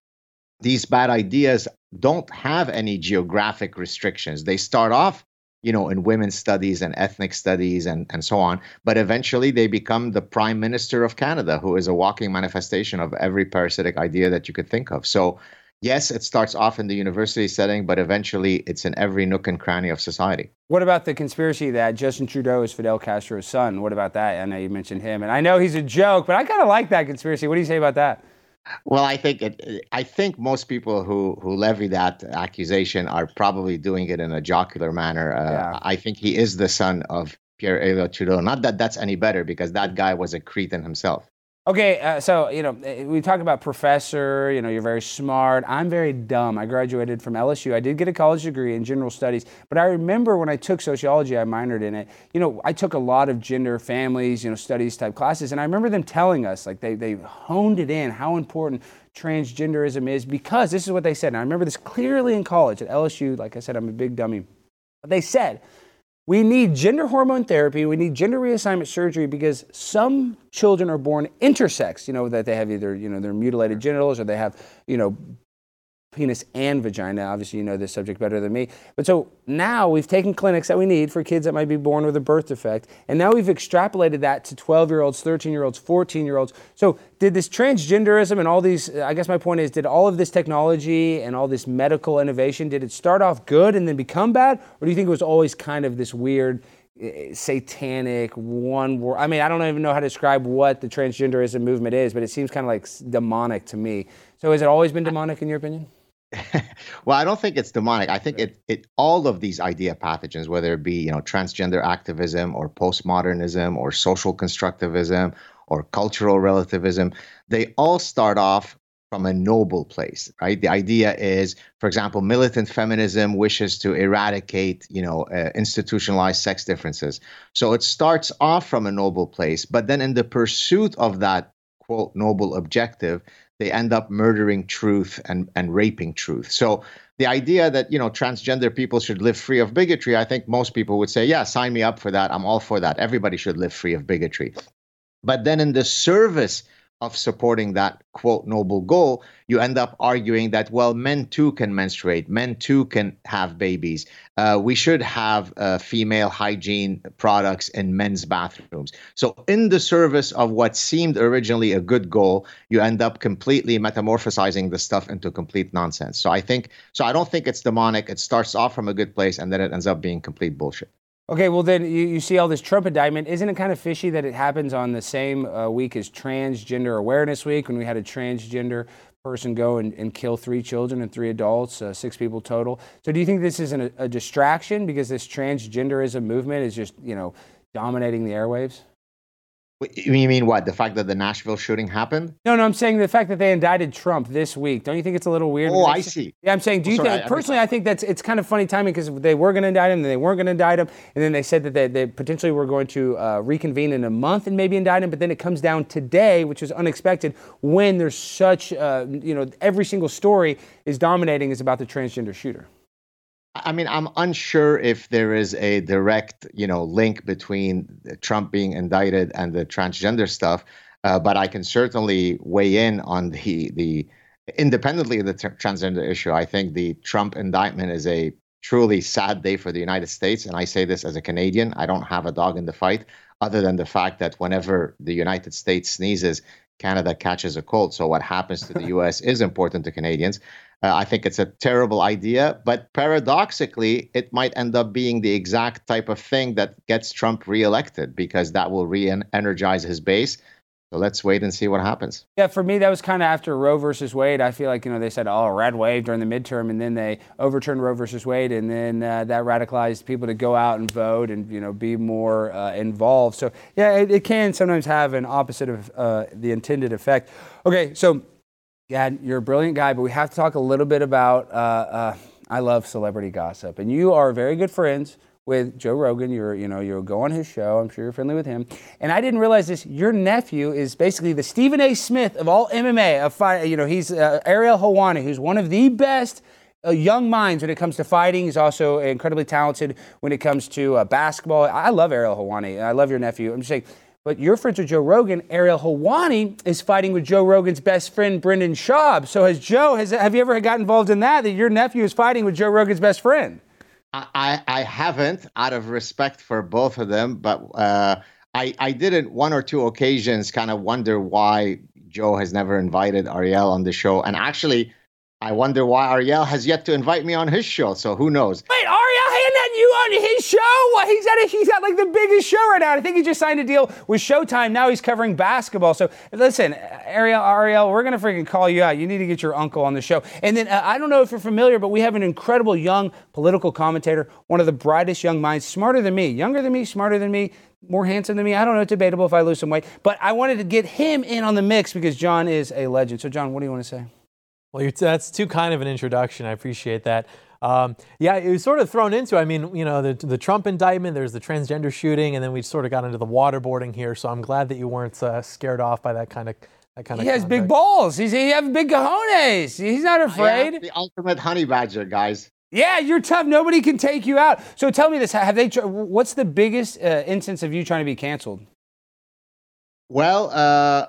these bad ideas don't have any geographic restrictions. They start off, you know, in women's studies and ethnic studies and, and so on, but eventually they become the prime minister of Canada, who is a walking manifestation of every parasitic idea that you could think of. So, yes, it starts off in the university setting, but eventually it's in every nook and cranny of society. What about the conspiracy that Justin Trudeau is Fidel Castro's son? What about that? I know you mentioned him, and I know he's a joke, but I kind of like that conspiracy. What do you say about that? Well, I think it, I think most people who who levy that accusation are probably doing it in a jocular manner. Uh, yeah. I think he is the son of Pierre Elliott Trudeau. Not that that's any better, because that guy was a cretin himself. Okay, uh, so you know eh, we talk about professor. You know you're very smart. I'm very dumb. I graduated from LSU. I did get a college degree in general studies, but I remember when I took sociology, I minored in it. You know I took a lot of gender, families, you know studies type classes, and I remember them telling us like they they honed it in how important transgenderism is because this is what they said. And I remember this clearly in college at LSU. Like I said, I'm a big dummy. But they said we need gender hormone therapy. We need gender reassignment surgery because some children are born intersex, you know, that they have either, you know, their mutilated genitals or they have, you know, penis and vagina. Obviously, you know this subject better than me. But so now we've taken clinics that we need for kids that might be born with a birth defect, and now we've extrapolated that to 12 year olds, 13 year olds, 14 year olds. So, did this transgenderism and all these, I guess my point is, did all of this technology and all this medical innovation, did it start off good and then become bad? Or do you think it was always kind of this weird, eh, satanic one word. I mean, I don't even know how to describe what the transgenderism movement is, but it seems kind of like demonic to me. So has it always been demonic in your opinion? well, I don't think it's demonic. I think it, it all of these idea pathogens, whether it be you know transgender activism or postmodernism or social constructivism or cultural relativism, they all start off from a noble place, right? The idea is, for example, militant feminism wishes to eradicate, you know, uh, institutionalized sex differences. So it starts off from a noble place, but then in the pursuit of that quote noble objective, they end up murdering truth and, and raping truth. So the idea that you know transgender people should live free of bigotry, I think most people would say, yeah, sign me up for that. I'm all for that. Everybody should live free of bigotry. But then in the service of supporting that quote noble goal, you end up arguing that well, men too can menstruate, men too can have babies. Uh, we should have uh, female hygiene products in men's bathrooms. So, in the service of what seemed originally a good goal, you end up completely metamorphosizing the stuff into complete nonsense. So, I think so. I don't think it's demonic. It starts off from a good place, and then it ends up being complete bullshit. Okay, well then you, you see all this Trump indictment. Isn't it kind of fishy that it happens on the same uh, week as Transgender Awareness Week when we had a transgender person go and, and kill three children and three adults, uh, six people total? So do you think this is an, a distraction because this transgenderism movement is just you know dominating the airwaves? You mean what? The fact that the Nashville shooting happened? No, no. I'm saying the fact that they indicted Trump this week. Don't you think it's a little weird? Oh, I see. Yeah, I'm saying. Do you sorry, think I, personally? I, think that's it's kind of funny timing because they were going to indict him, and they weren't going to indict him, and then they said that they, they potentially were going to uh, reconvene in a month and maybe indict him, but then it comes down today, which is unexpected when there's such uh, you know every single story is dominating is about the transgender shooter. I mean, I'm unsure if there is a direct, you know, link between Trump being indicted and the transgender stuff, uh, but I can certainly weigh in on the the independently of the t- transgender issue. I think the Trump indictment is a truly sad day for the United States, and I say this as a Canadian. I don't have a dog in the fight, other than the fact that whenever the United States sneezes, Canada catches a cold. So what happens to the U.S. is important to Canadians. Uh, I think it's a terrible idea, but paradoxically, it might end up being the exact type of thing that gets Trump reelected because that will re energize his base. So let's wait and see what happens. Yeah, for me, that was kind of after Roe versus Wade. I feel like, you know, they said, oh, red wave during the midterm, and then they overturned Roe versus Wade, and then uh, that radicalized people to go out and vote and, you know, be more uh, involved. So, yeah, it, it, can sometimes have an opposite of uh, the intended effect. Okay, so Gad, you're a brilliant guy, but we have to talk a little bit about. Uh, uh, I love celebrity gossip, and you are very good friends with Joe Rogan. You're, you know, you'll go on his show. I'm sure you're friendly with him. And I didn't realize this. Your nephew is basically the Stephen A. Smith of all MMA. Of you know, he's uh, Ariel Helwani, who's one of the best. Uh, young minds when it comes to fighting. He's also incredibly talented when it comes to uh, basketball. I love Ariel Helwani. I love your nephew. I'm just saying, but your friends with Joe Rogan, Ariel Helwani, is fighting with Joe Rogan's best friend, Brendan Schaub. So has Joe, has, have you ever got involved in that, that your nephew is fighting with Joe Rogan's best friend? I, I haven't, out of respect for both of them, but uh, I, I did not one or two occasions kind of wonder why Joe has never invited Ariel on the show. And actually, I wonder why Ariel has yet to invite me on his show. So who knows? Wait, Ariel had you on his show? He's at a, he's got like the biggest show right now. I think he just signed a deal with Showtime. Now he's covering basketball. So listen, Ariel, Ariel, we're gonna freaking call you out. You need to get your uncle on the show. And then uh, I don't know if you're familiar, but we have an incredible young political commentator, one of the brightest young minds, smarter than me, younger than me, smarter than me more handsome than me. I don't know. It's debatable if I lose some weight. But I wanted to get him in on the mix because John is a legend. So, John, what do you want to say? Well, that's too kind of an introduction. I appreciate that. Um, yeah, it was sort of thrown into. I mean, you know, the, the Trump indictment. There's the transgender shooting, and then we sort of got into the waterboarding here. So I'm glad that you weren't uh, scared off by that kind of. That kind he of has big balls. He's, he has big cojones. He's not afraid. the ultimate honey badger, guys. Yeah, you're tough. Nobody can take you out. So tell me this: Have they? What's the biggest uh, instance of you trying to be canceled? Well, uh,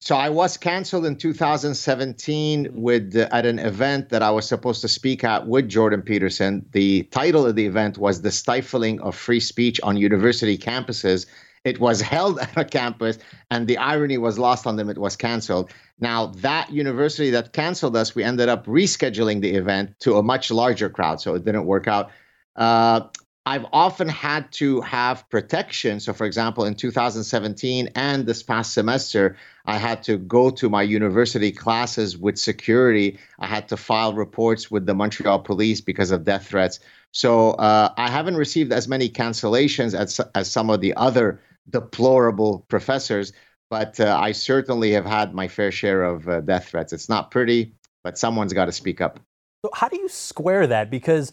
so I was canceled in 2017 with uh, at an event that I was supposed to speak at with Jordan Peterson. The title of the event was "The Stifling of Free Speech on University Campuses." It was held at a campus, and the irony was lost on them. It was canceled. Now, that university that canceled us, we ended up rescheduling the event to a much larger crowd, so it didn't work out. Uh, I've often had to have protection. So, for example, in 2017 and this past semester, I had to go to my university classes with security. I had to file reports with the Montreal police because of death threats. So, uh, I haven't received as many cancellations as, as some of the other deplorable professors, but uh, I certainly have had my fair share of uh, death threats. It's not pretty, but someone's got to speak up. So, how do you square that? Because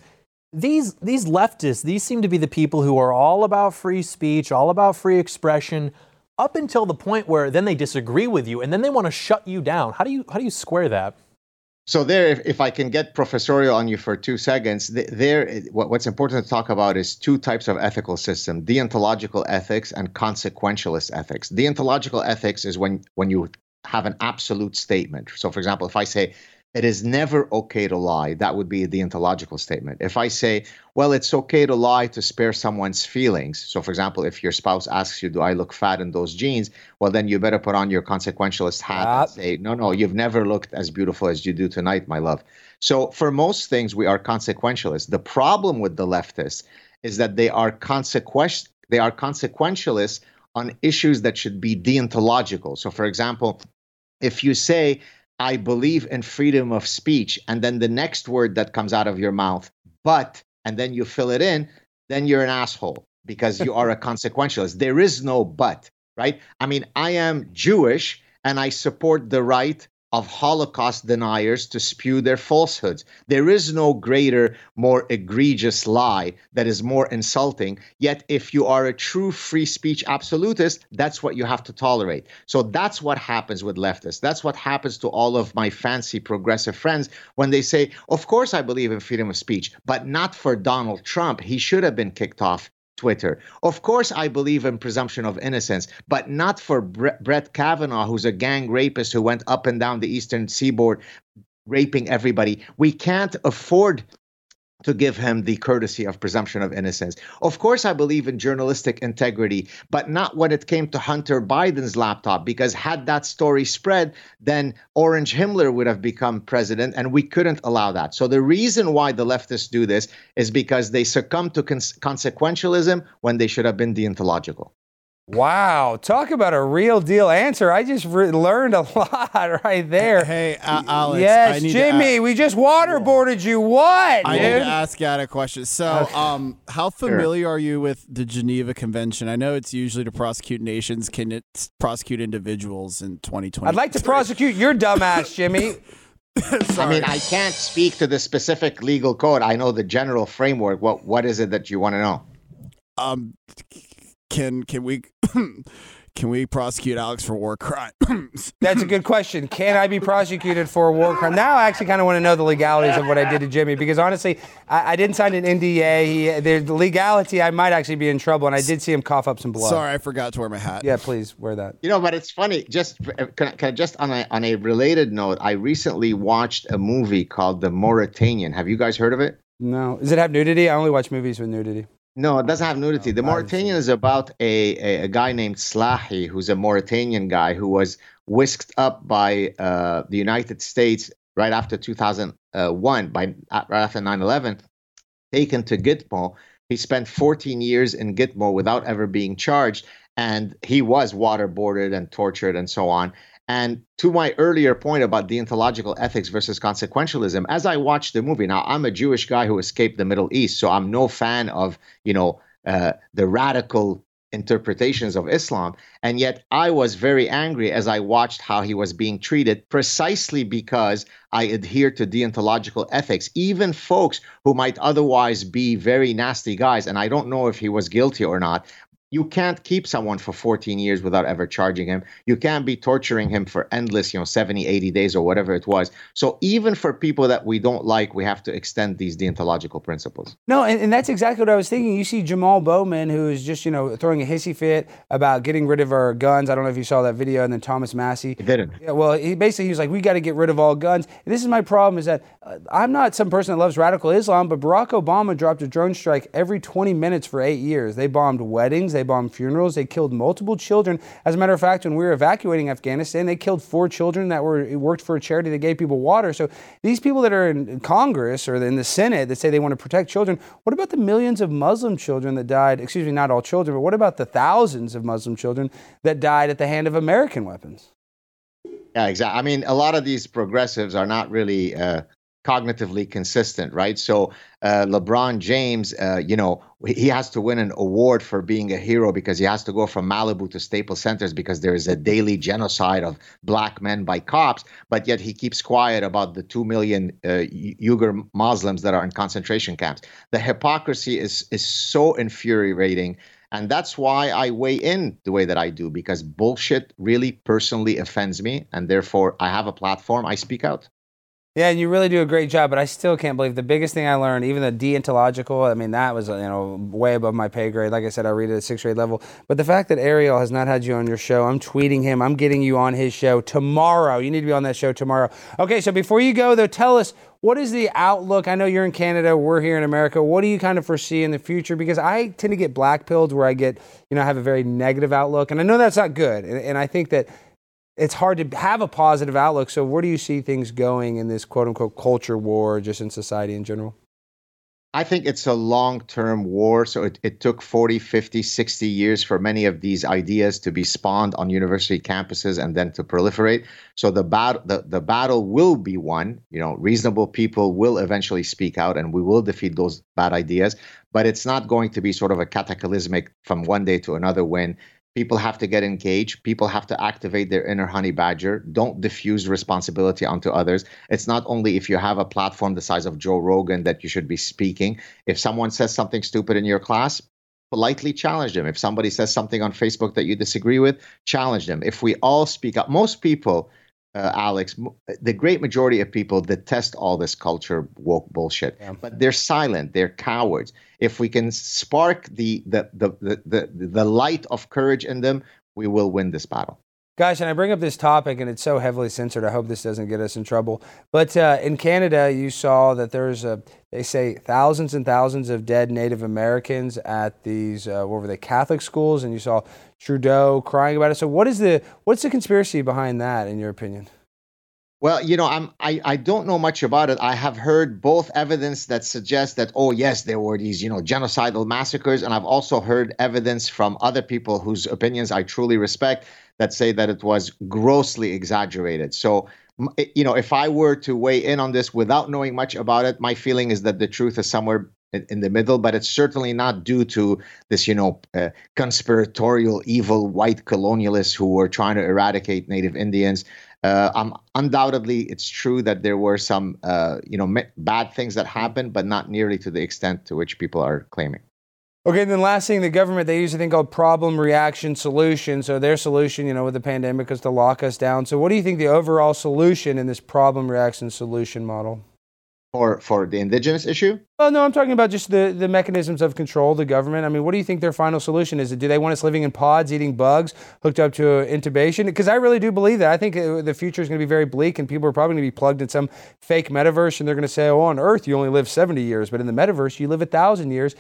these these leftists, these seem to be the people who are all about free speech, all about free expression, up until the point where then they disagree with you and then they want to shut you down. How do you how do you square that? So there, if, I can get professorial on you for two seconds, there, what's important to talk about is two types of ethical system: deontological ethics and consequentialist ethics. Deontological ethics is when when you have an absolute statement. So, for example, if I say it is never okay to lie. That would be deontological statement. If I say, well, it's okay to lie to spare someone's feelings. So, for example, if your spouse asks you, do I look fat in those jeans? Well, then you better put on your consequentialist hat and say, no, no, you've never looked as beautiful as you do tonight, my love. So, for most things, we are consequentialists. The problem with the leftists is that they are consequential. They are consequentialists on issues that should be deontological. So, for example, if you say I believe in freedom of speech, and then the next word that comes out of your mouth, but, and then you fill it in, then you're an asshole because you are a consequentialist. There is no but, right? I mean, I am Jewish and I support the right of Holocaust deniers to spew their falsehoods. There is no greater, more egregious lie that is more insulting. Yet, if you are a true free speech absolutist, that's what you have to tolerate. So that's what happens with leftists. That's what happens to all of my fancy progressive friends when they say, Of course, I believe in freedom of speech, but not for Donald Trump. He should have been kicked off Twitter. Of course, I believe in presumption of innocence, but not for Brett Kavanaugh, who's a gang rapist who went up and down the eastern seaboard raping everybody. We can't afford to give him the courtesy of presumption of innocence. Of course, I believe in journalistic integrity, but not when it came to Hunter Biden's laptop, because had that story spread, then Orange Himmler would have become president, and we couldn't allow that. So the reason why the leftists do this is because they succumb to cons- consequentialism when they should have been deontological. Wow, talk about a real deal answer. I just re- learned a lot right there. Hey, uh, Alex. Yes, Jimmy, we just waterboarded you. What? I dude? need to ask you a question. So, okay. um, how familiar sure. are you with the Geneva Convention? I know it's usually to prosecute nations. Can it prosecute individuals in 2020? I'd like to prosecute your dumbass, Jimmy. I mean, I can't speak to the specific legal code. I know the general framework. What What is it that you want to know? Um, can can we can we prosecute Alex for war crimes? That's a good question. Can I be prosecuted for a war crime? Now I actually kind of want to know the legalities of what I did to Jimmy because honestly, I, I didn't sign an NDA. He, the legality, I might actually be in trouble, and I did see him cough up some blood. Sorry, I forgot to wear my hat. Yeah, please wear that. You know, but it's funny. Just uh, can I, can I just on a on a related note, I recently watched a movie called The Mauritanian. Have you guys heard of it? No. Does it have nudity? I only watch movies with nudity. No, it doesn't have nudity. The Mauritanian is about a, a, a, guy named Slahi, who's a Mauritanian guy who was whisked up by uh, the United States right after 2001, by right after 9/11, taken to Gitmo. He spent 14 years in Gitmo without ever being charged, and he was waterboarded and tortured and so on. And to my earlier point about deontological ethics versus consequentialism, as I watched the movie, now I'm a Jewish guy who escaped the Middle East, so I'm no fan of you know uh, the radical interpretations of Islam. And yet I was very angry as I watched how he was being treated precisely because I adhere to deontological ethics. Even folks who might otherwise be very nasty guys, and I don't know if he was guilty or not, you can't keep someone for 14 years without ever charging him. You can't be torturing him for endless, you know, 70, 80 days or whatever it was. So even for people that we don't like, we have to extend these deontological principles. No, and, and that's exactly what I was thinking. You see Jamal Bowman, who is just, you know, throwing a hissy fit about getting rid of our guns. I don't know if you saw that video. And then Thomas Massie. He didn't. Yeah, well, he basically he was like, we got to get rid of all guns. And this is my problem is that uh, I'm not some person that loves radical Islam, but Barack Obama dropped a drone strike every 20 minutes for eight years. They bombed weddings. They bombed funerals. They killed multiple children. As a matter of fact, when we were evacuating Afghanistan, they killed four children that were worked for a charity that gave people water. So these people that are in Congress or in the Senate that say they want to protect children, what about the millions of Muslim children that died? Excuse me, not all children, but what about the thousands of Muslim children that died at the hand of American weapons? Yeah, exactly. I mean, a lot of these progressives are not really uh, cognitively consistent, right? So uh, LeBron James, uh, you know, he has to win an award for being a hero because he has to go from Malibu to Staples Centers because there is a daily genocide of black men by cops, but yet he keeps quiet about the two million uh, Uyghur Muslims that are in concentration camps. The hypocrisy is is so infuriating. And that's why I weigh in the way that I do, because bullshit really personally offends me. And therefore, I have a platform, I speak out. Yeah, and you really do a great job, but I still can't believe the biggest thing I learned, even the deontological, I mean, that was, you know, way above my pay grade. Like I said, I read it at sixth grade level. But the fact that Ariel has not had you on your show, I'm tweeting him, I'm getting you on his show tomorrow. You need to be on that show tomorrow. Okay, so before you go, though, tell us what is the outlook? I know you're in Canada, we're here in America. What do you kind of foresee in the future? Because I tend to get black pilled where I get, you know, I have a very negative outlook. And I know that's not good. And, and I think that it's hard to have a positive outlook. So, where do you see things going in this quote unquote culture war, just in society in general? I think it's a long term war. So it, it took 40, 50, 60 years for many of these ideas to be spawned on university campuses and then to proliferate. So the, bat- the, the battle will be won. You know, reasonable people will eventually speak out and we will defeat those bad ideas. But it's not going to be sort of a cataclysmic from one day to another win. People have to get engaged. People have to activate their inner honey badger. Don't diffuse responsibility onto others. It's not only if you have a platform the size of Joe Rogan that you should be speaking. If someone says something stupid in your class, politely challenge them. If somebody says something on Facebook that you disagree with, challenge them. If we all speak up, most people uh, Alex, the great majority of people detest all this culture woke bullshit, yeah. but they're silent. They're cowards. If we can spark the, the the, the the the light of courage in them, we will win this battle. Guys, and I bring up this topic, and it's so heavily censored. I hope this doesn't get us in trouble. But uh, in Canada, you saw that there's a, they say thousands and thousands of dead Native Americans at these, uh, what were they, Catholic schools, and you saw Trudeau crying about it. So, what is the, what's the conspiracy behind that, in your opinion? Well, you know, I'm I, I don't know much about it. I have heard both evidence that suggests that oh yes, there were these, you know, genocidal massacres and I've also heard evidence from other people whose opinions I truly respect that say that it was grossly exaggerated. So, you know, if I were to weigh in on this without knowing much about it, my feeling is that the truth is somewhere in, the middle, but it's certainly not due to this, you know, uh, conspiratorial, evil white colonialists who were trying to eradicate Native Indians. Uh, um, undoubtedly, it's true that there were some, uh, you know, bad things that happened, but not nearly to the extent to which people are claiming. Okay, and then last thing, the government, they use a thing called problem, reaction, solution. So their solution, you know, with the pandemic is to lock us down. So what do you think the overall solution in this problem, reaction, solution model? For, for the indigenous issue? Well, no, I'm talking about just the, the mechanisms of control, the government. I mean, what do you think their final solution is? Do they want us living in pods, eating bugs, hooked up to intubation? Because I really do believe that. I think uh, the future is going to be very bleak, and people are probably going to be plugged in some fake metaverse, and they're going to say, oh, on Earth, you only live 70 years, but in the metaverse, you live a 1,000 years.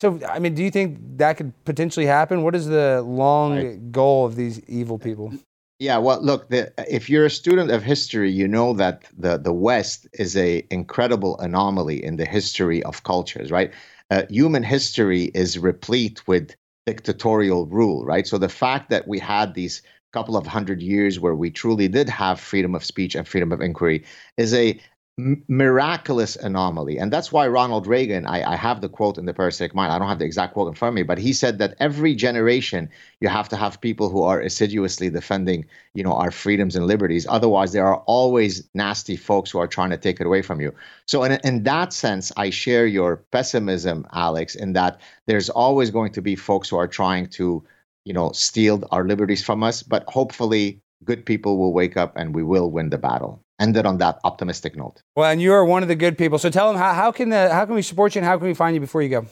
So, I mean, do you think that could potentially happen? What is the long right. goal of these evil people? Yeah, well, look, the, if you're a student of history, you know that the the West is a incredible anomaly in the history of cultures, right? Uh, human history is replete with dictatorial rule, right? So the fact that we had these couple of hundred years where we truly did have freedom of speech and freedom of inquiry is a miraculous anomaly. And that's why Ronald Reagan, I, I, have the quote in the parasitic mind, I don't have the exact quote in front of me, but he said that every generation you have to have people who are assiduously defending, you know, our freedoms and liberties. Otherwise, there are always nasty folks who are trying to take it away from you. So in, in that sense, I share your pessimism, Alex, in that there's always going to be folks who are trying to, you know, steal our liberties from us. But hopefully good people will wake up and we will win the battle ended on that optimistic note. Well, and you are one of the good people. So tell them how, how can the, how can we support you and how can we find you before you go?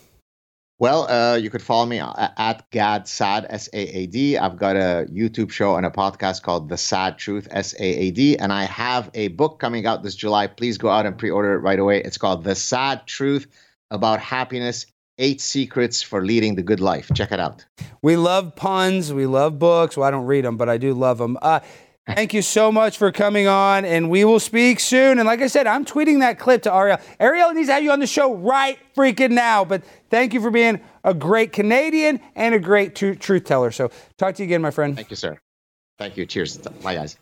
Well, uh, you could follow me at Gad Saad S A A D. I've got a YouTube show and a podcast called The Saad Truth S A A D, and I have a book coming out this July. Please go out and pre-order it right away. It's called The Saad Truth About Happiness: Eight Secrets for Leading the Good Life. Check it out. We love puns. We love books. Well, I don't read them, but I do love them. Uh, Thank you so much for coming on, and we will speak soon. And like I said, I'm tweeting that clip to Ariel. Ariel needs to have you on the show right freaking now. But thank you for being a great Canadian and a great tr- truth teller. So talk to you again, my friend. Thank you, sir. Thank you. Cheers. My guys.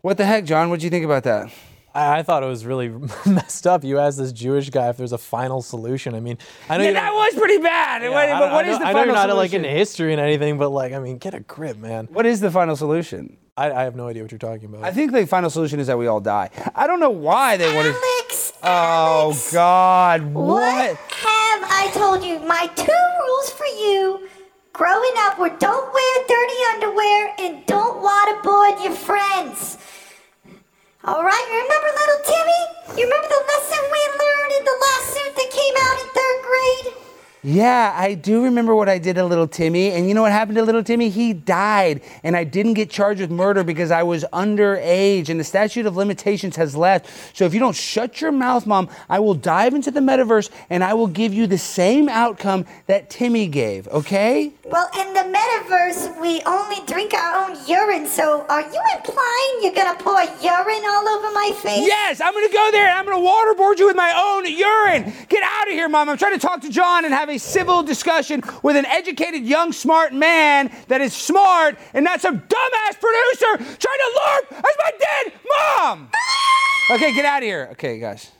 What the heck, John? What do you think about that? I, I thought it was really messed up. You asked this Jewish guy if there's a final solution. I mean, I know yeah, that was pretty bad. Yeah, what, but what I, is the I final know you're not solution? like into history and anything, but like, I mean, get a grip, man. What is the final solution? I, I, have no idea what you're talking about. I think the final solution is that we all die. I don't know why they want to. Alex, oh God! What? what have I told you? My two rules for you growing up were don't wear dirty underwear and don't waterboard your friends. All right, remember little Timmy? You remember the lesson we learned in the lawsuit that came out in third grade? Yeah, I do remember what I did to little Timmy. And you know what happened to little Timmy? He died. And I didn't get charged with murder because I was underage and the statute of limitations has left. So if you don't shut your mouth, Mom, I will dive into the metaverse and I will give you the same outcome that Timmy gave, okay? Well, in the metaverse, we only drink our own urine. So are you implying you're going to pour urine all over my face? Yes, I'm going to go there and I'm going to waterboard you with my own urine. Get out of here, Mom. I'm trying to talk to John and have have a civil discussion with an educated, young, smart man that is smart and not some dumbass producer trying to LARP as my dead mom. Okay, get out of here. Okay, guys.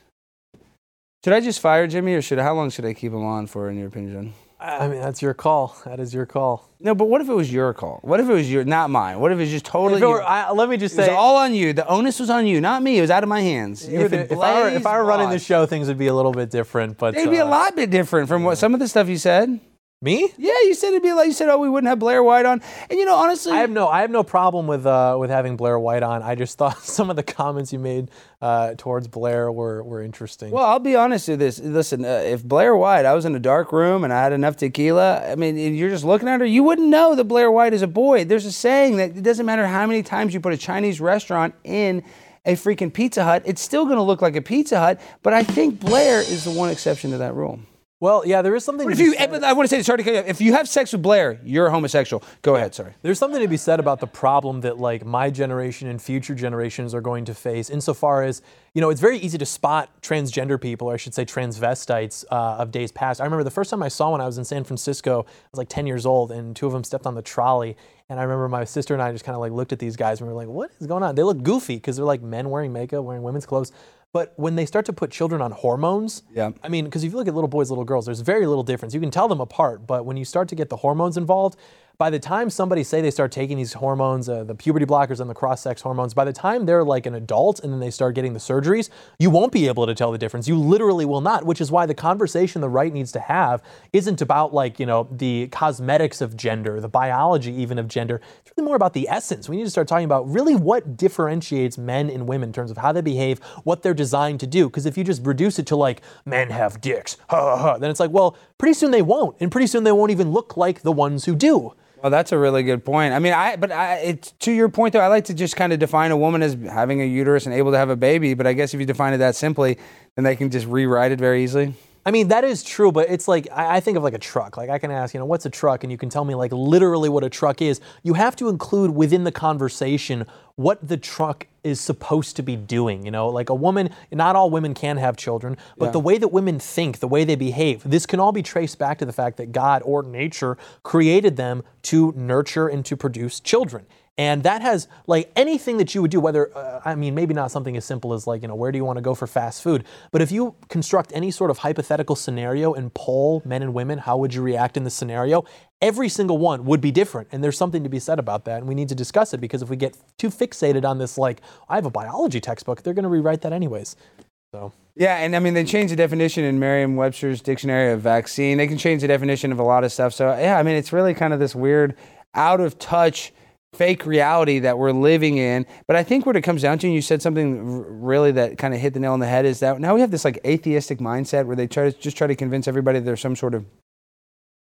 Should I just fire Jimmy or should how long should I keep him on for, in your opinion? I mean, that's your call. That is your call. No, but what if it was your call? What if it was your, not mine? What if it was just totally? Were, I, let me just say, it was all on you. The onus was on you, not me. It was out of my hands. You if, it, if I were, if I were running the show, things would be a little bit different. But they'd be uh, a lot bit different from what some of the stuff you said. Me? Yeah, you said it'd be like you said. Oh, we wouldn't have Blair White on, and you know, honestly, I have no, I have no problem with uh, with having Blair White on. I just thought some of the comments you made uh, towards Blair were were interesting. Well, I'll be honest with this. Listen, uh, if Blair White, I was in a dark room and I had enough tequila. I mean, you're just looking at her, you wouldn't know that Blair White is a boy. There's a saying that it doesn't matter how many times you put a Chinese restaurant in a freaking Pizza Hut, it's still going to look like a Pizza Hut. But I think Blair is the one exception to that rule. Well, yeah, there is something. To if be you? said. I want to say, sorry to cut you off. If you have sex with Blair, you're a homosexual. Go ahead. Sorry. There's something to be said about the problem that like my generation and future generations are going to face, insofar as you know, it's very easy to spot transgender people, or I should say transvestites, uh, of days past. I remember the first time I saw one, I was in San Francisco. I was like 10 years old, and two of them stepped on the trolley. And I remember my sister and I just kind of like looked at these guys and we were like, "What is going on?" They look goofy because they're like men wearing makeup, wearing women's clothes. But when they start to put children on hormones, yeah. I mean, because if you look at little boys, little girls, there's very little difference. You can tell them apart, but when you start to get the hormones involved, by the time somebody say they start taking these hormones, uh, the puberty blockers and the cross-sex hormones, by the time they're like an adult and then they start getting the surgeries, you won't be able to tell the difference. You literally will not, which is why the conversation the right needs to have isn't about like, you know, the cosmetics of gender, the biology even of gender. It's really more about the essence. We need to start talking about really what differentiates men and women in terms of how they behave, what they're designed to do. Because if you just reduce it to like, men have dicks, ha ha ha, then it's like, well, pretty soon they won't. And pretty soon they won't even look like the ones who do. Well, that's a really good point. I mean, I but I, it's to your point though. I like to just kind of define a woman as having a uterus and able to have a baby. But I guess if you define it that simply, then they can just rewrite it very easily. I mean, that is true, but it's like, I, I think of like a truck. Like, I can ask, you know, what's a truck? And you can tell me, like, literally what a truck is. You have to include within the conversation what the truck is supposed to be doing. You know, like a woman, not all women can have children, but Yeah. the way that women think, the way they behave, this can all be traced back to the fact that God or nature created them to nurture and to produce children. And that has like anything that you would do, whether, uh, I mean, maybe not something as simple as like, you know, where do you want to go for fast food? But if you construct any sort of hypothetical scenario and poll men and women, how would you react in this scenario? Every single one would be different. And there's something to be said about that. And we need to discuss it because if we get too fixated on this, like, I have a biology textbook, they're going to rewrite that anyways. So. Yeah, and I mean they changed the definition in Merriam-Webster's dictionary of vaccine. They can change the definition of a lot of stuff. So yeah, I mean it's really kind of this weird, out of touch, fake reality that we're living in. But I think what it comes down to, and you said something really that kind of hit the nail on the head, is that now we have this like atheistic mindset where they try to just try to convince everybody that there's some sort of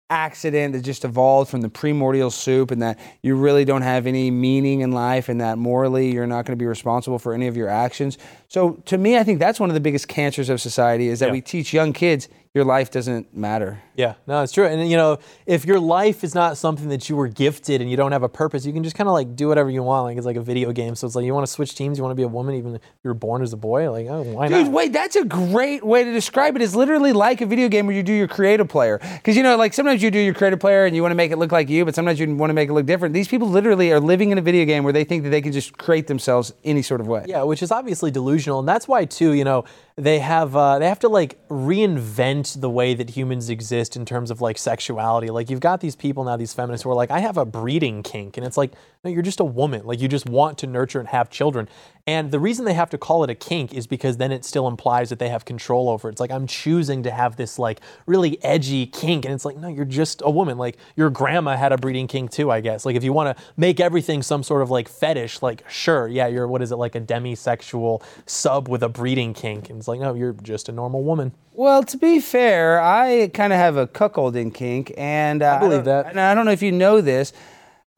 accident that just evolved from the primordial soup and that you really don't have any meaning in life and that morally you're not going to be responsible for any of your actions. So to me I think that's one of the biggest cancers of society is that we teach young kids your life doesn't matter. Yeah, no, it's true. And you know, if your life is not something that you were gifted and you don't have a purpose, you can just kind of like do whatever you want. Like it's like a video game. So it's like you want to switch teams, you want to be a woman, even if you were born as a boy. Like, oh, why Dude, not? Dude, wait, that's a great way to describe it. It's literally like a video game where you do your creative player. Because, you know, like sometimes you do your creative player and you want to make it look like you, but sometimes you want to make it look different. These people literally are living in a video game where they think that they can just create themselves any sort of way. Yeah, which is obviously delusional, and that's why too. You know, they have uh, they have to like reinvent the way that humans exist in terms of like sexuality. Like you've got these people now, these feminists who are like, I have a breeding kink, and it's like, no, you're just a woman. Like you just want to nurture and have children. And the reason they have to call it a kink is because then it still implies that they have control over it. It's like I'm choosing to have this like really edgy kink, and it's like, no, you're just a woman. Like your grandma had a breeding kink too, I guess. Like if you want to make everything some sort of like fetish, like sure, yeah, you're what is it like a demisexual sub with a breeding kink, and it's like, no, you're just a normal woman. Well, to be fair, I kind of have a cuckolding kink, and uh, I believe don't- that. And I don't know if you know this.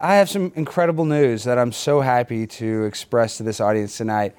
I have some incredible news that I'm so happy to express to this audience tonight.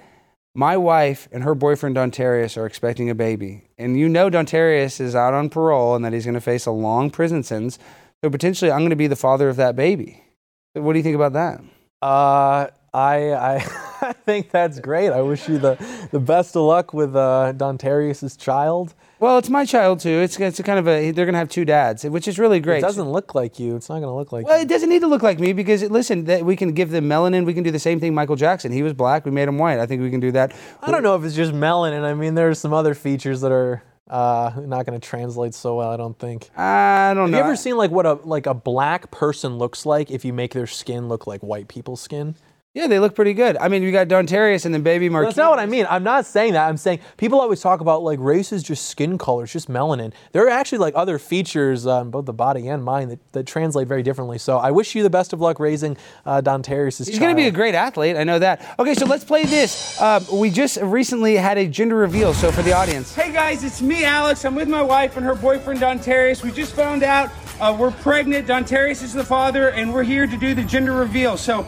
My wife and her boyfriend Dontarius are expecting a baby, and you know Dontarius is out on parole and that he's going to face a long prison sentence. So potentially, I'm going to be the father of that baby. What do you think about that? Uh, I I, I think that's great. I wish you the, the best of luck with uh, Dontarius's child. Well, it's my child too. It's it's a kind of a they're going to have two dads, which is really great. It doesn't look like you. It's not going to look like Well, you. it doesn't need to look like me because listen, that we can give them melanin. We can do the same thing. Michael Jackson, he was black. We made him white. I think we can do that. I don't know if it's just melanin. I mean, there's some other features that are uh, not going to translate so well. I don't think. I don't Have know. you ever seen like what a like a black person looks like if you make their skin look like white people's skin? Yeah, they look pretty good. I mean, you got Dontarius and then Baby Well, Marquise. That's not what I mean. I'm not saying that. I'm saying people always talk about like race is just skin color, it's just melanin. There are actually like other features on both the body and mind that, that translate very differently. So I wish you the best of luck raising uh, Dontarius' He's going to be a great athlete. I know that. Okay, so let's play this. Um, we just recently had a gender reveal. So for the audience, Hey guys, it's me, Alex. I'm with my wife and her boyfriend, Dontarius. We just found out uh, we're pregnant. Dontarius is the father, and we're here to do the gender reveal. So,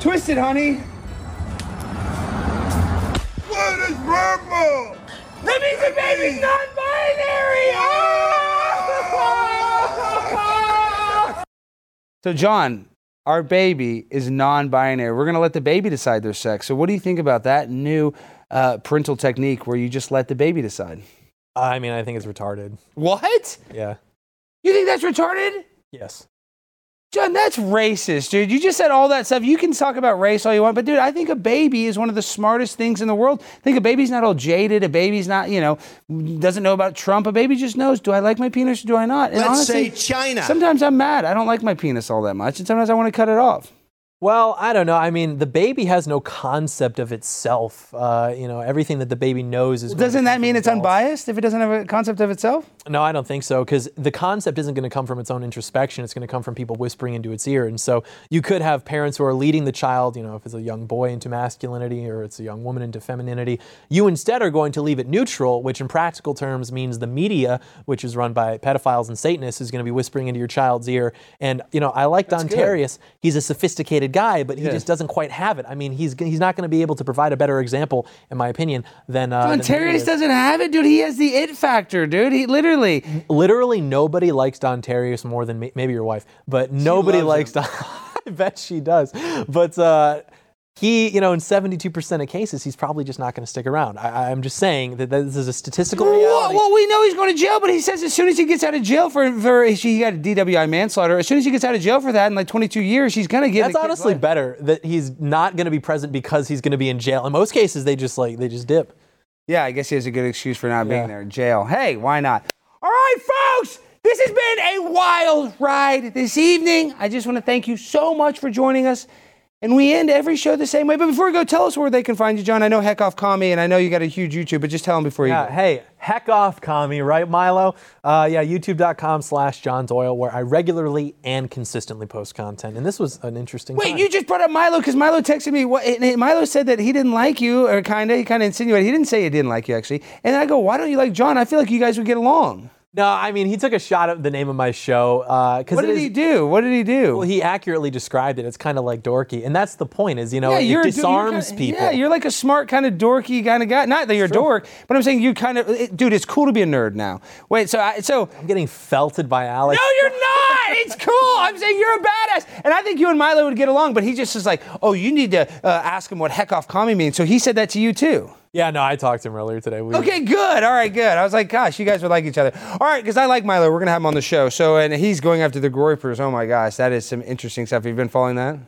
twist it, honey. What is purple? That means the baby's non-binary. Ah! so John, our baby is non-binary. We're going to let the baby decide their sex. So what do you think about that new uh, parental technique where you just let the baby decide? I mean, I think it's retarded. What? Yeah. You think that's retarded? Yes. John, that's racist, dude. You just said all that stuff. You can talk about race all you want, but dude, I think a baby is one of the smartest things in the world. I think a baby's not all jaded. A baby's not, you know, doesn't know about Trump. A baby just knows, do I like my penis or do I not? And Let's honestly, say China. Sometimes I'm mad. I don't like my penis all that much, and sometimes I want to cut it off. Well, I don't know. I mean, the baby has no concept of itself. Uh, you know, everything that the baby knows is. going to Doesn't that mean it's adults. unbiased if it doesn't have a concept of itself? No, I don't think so because the concept isn't going to come from its own introspection. It's going to come from people whispering into its ear. And so you could have parents who are leading the child, you know, if it's a young boy into masculinity or it's a young woman into femininity. You instead are going to leave it neutral, which in practical terms means the media, which is run by pedophiles and Satanists, is going to be whispering into your child's ear. And, you know, I like Dontarius. He's a sophisticated guy, but he Yeah. just doesn't quite have it. I mean, he's, he's not going to be able to provide a better example, in my opinion, than. Uh, Don than he Tarius is. doesn't have it, dude. He has the it factor, dude. He literally. Literally nobody likes Dontarius more than may- maybe your wife, but nobody likes loves Don. I bet she does. But uh, he, you know, in 72% of cases, he's probably just not going to stick around. I, I'm just saying that this is a statistical Well, reality. well, we know he's going to jail, but he says as soon as he gets out of jail for, for he got a DWI manslaughter, as soon as he gets out of jail for that in like 22 years, he's going to get. That's honestly better that he's not going to be present because he's going to be in jail. In most cases, they just like they just dip. Yeah, I guess he has a good excuse for not being there in jail. Hey, why not? Right, folks, this has been a wild ride this evening. I just want to thank you so much for joining us. And we end every show the same way. But before we go, tell us where they can find you, John. I know Heck Off Commie, and I know you got a huge YouTube, but just tell them before you Yeah, go. hey, heck off, commie, right, Milo? Uh, yeah, youtube.com slash John Doyle, where I regularly and consistently post content. And this was an interesting Wait, time. you just brought up Milo because Milo texted me. What, and Milo said that he didn't like you, or kind of. He kind of insinuated. He didn't say he didn't like you, actually. And I go, why don't you like John? I feel like you guys would get along. No, I mean, he took a shot at the name of my show. Uh, What did is- he do? What did he do? Well, he accurately described it. It's kind of like dorky. And that's the point is, you know, yeah, it you're, disarms you're kinda, people. Yeah, you're like a smart kind of dorky kind of guy. Not that you're a dork, but I'm saying you kind of, it- dude. It's cool to be a nerd now. Wait, so I, so I'm getting felted by Alex. no, you're not. It's cool. I'm saying you're a badass, and I think you and Milo would get along. But he just is like, oh, you need to uh, ask him what heck off commie means. So he said that to you too. Yeah, no, I talked to him earlier today. We, Okay, good. All right, good. I was like, gosh, you guys would like each other. All right, because I like Milo. We're gonna have him on the show. So, and he's going after the Groypers. Oh my gosh, that is some interesting stuff. You've been following that?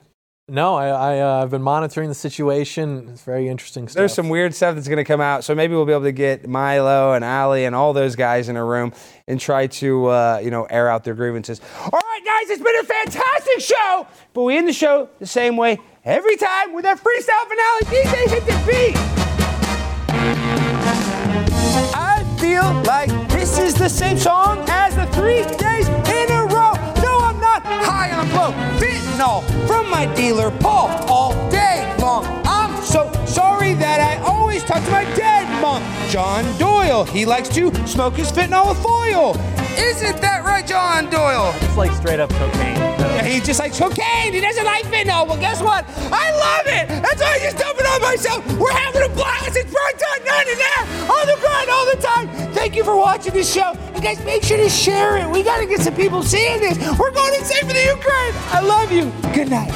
No, I, I, uh, I've been monitoring the situation. It's very interesting stuff. There's some weird stuff that's going to come out. So maybe we'll be able to get Milo and Ali and all those guys in a room and try to, uh, you know, air out their grievances. All right, guys, it's been a fantastic show. But we end the show the same way every time with our freestyle finale. DJ, hit the beat. Feel like this is the same song as the three days in a row. No, I'm not high on blow. Fentanyl from my dealer, Paul, all day long. I'm so sorry that I always talk to my dead mom. John Doyle, he likes to smoke his fentanyl with foil. Isn't that right, John Doyle? It's like straight up cocaine. Yeah, he just likes cocaine. He doesn't like fentanyl. Well, guess what? I love it. That's why I just dump it on myself. We're having a blast. It's Prime Time 9 and there on the grind all the time. Thank you for watching this show. And guys, make sure to share it. We got to get some people seeing this. We're going insane for the Ukraine. I love you. Good night.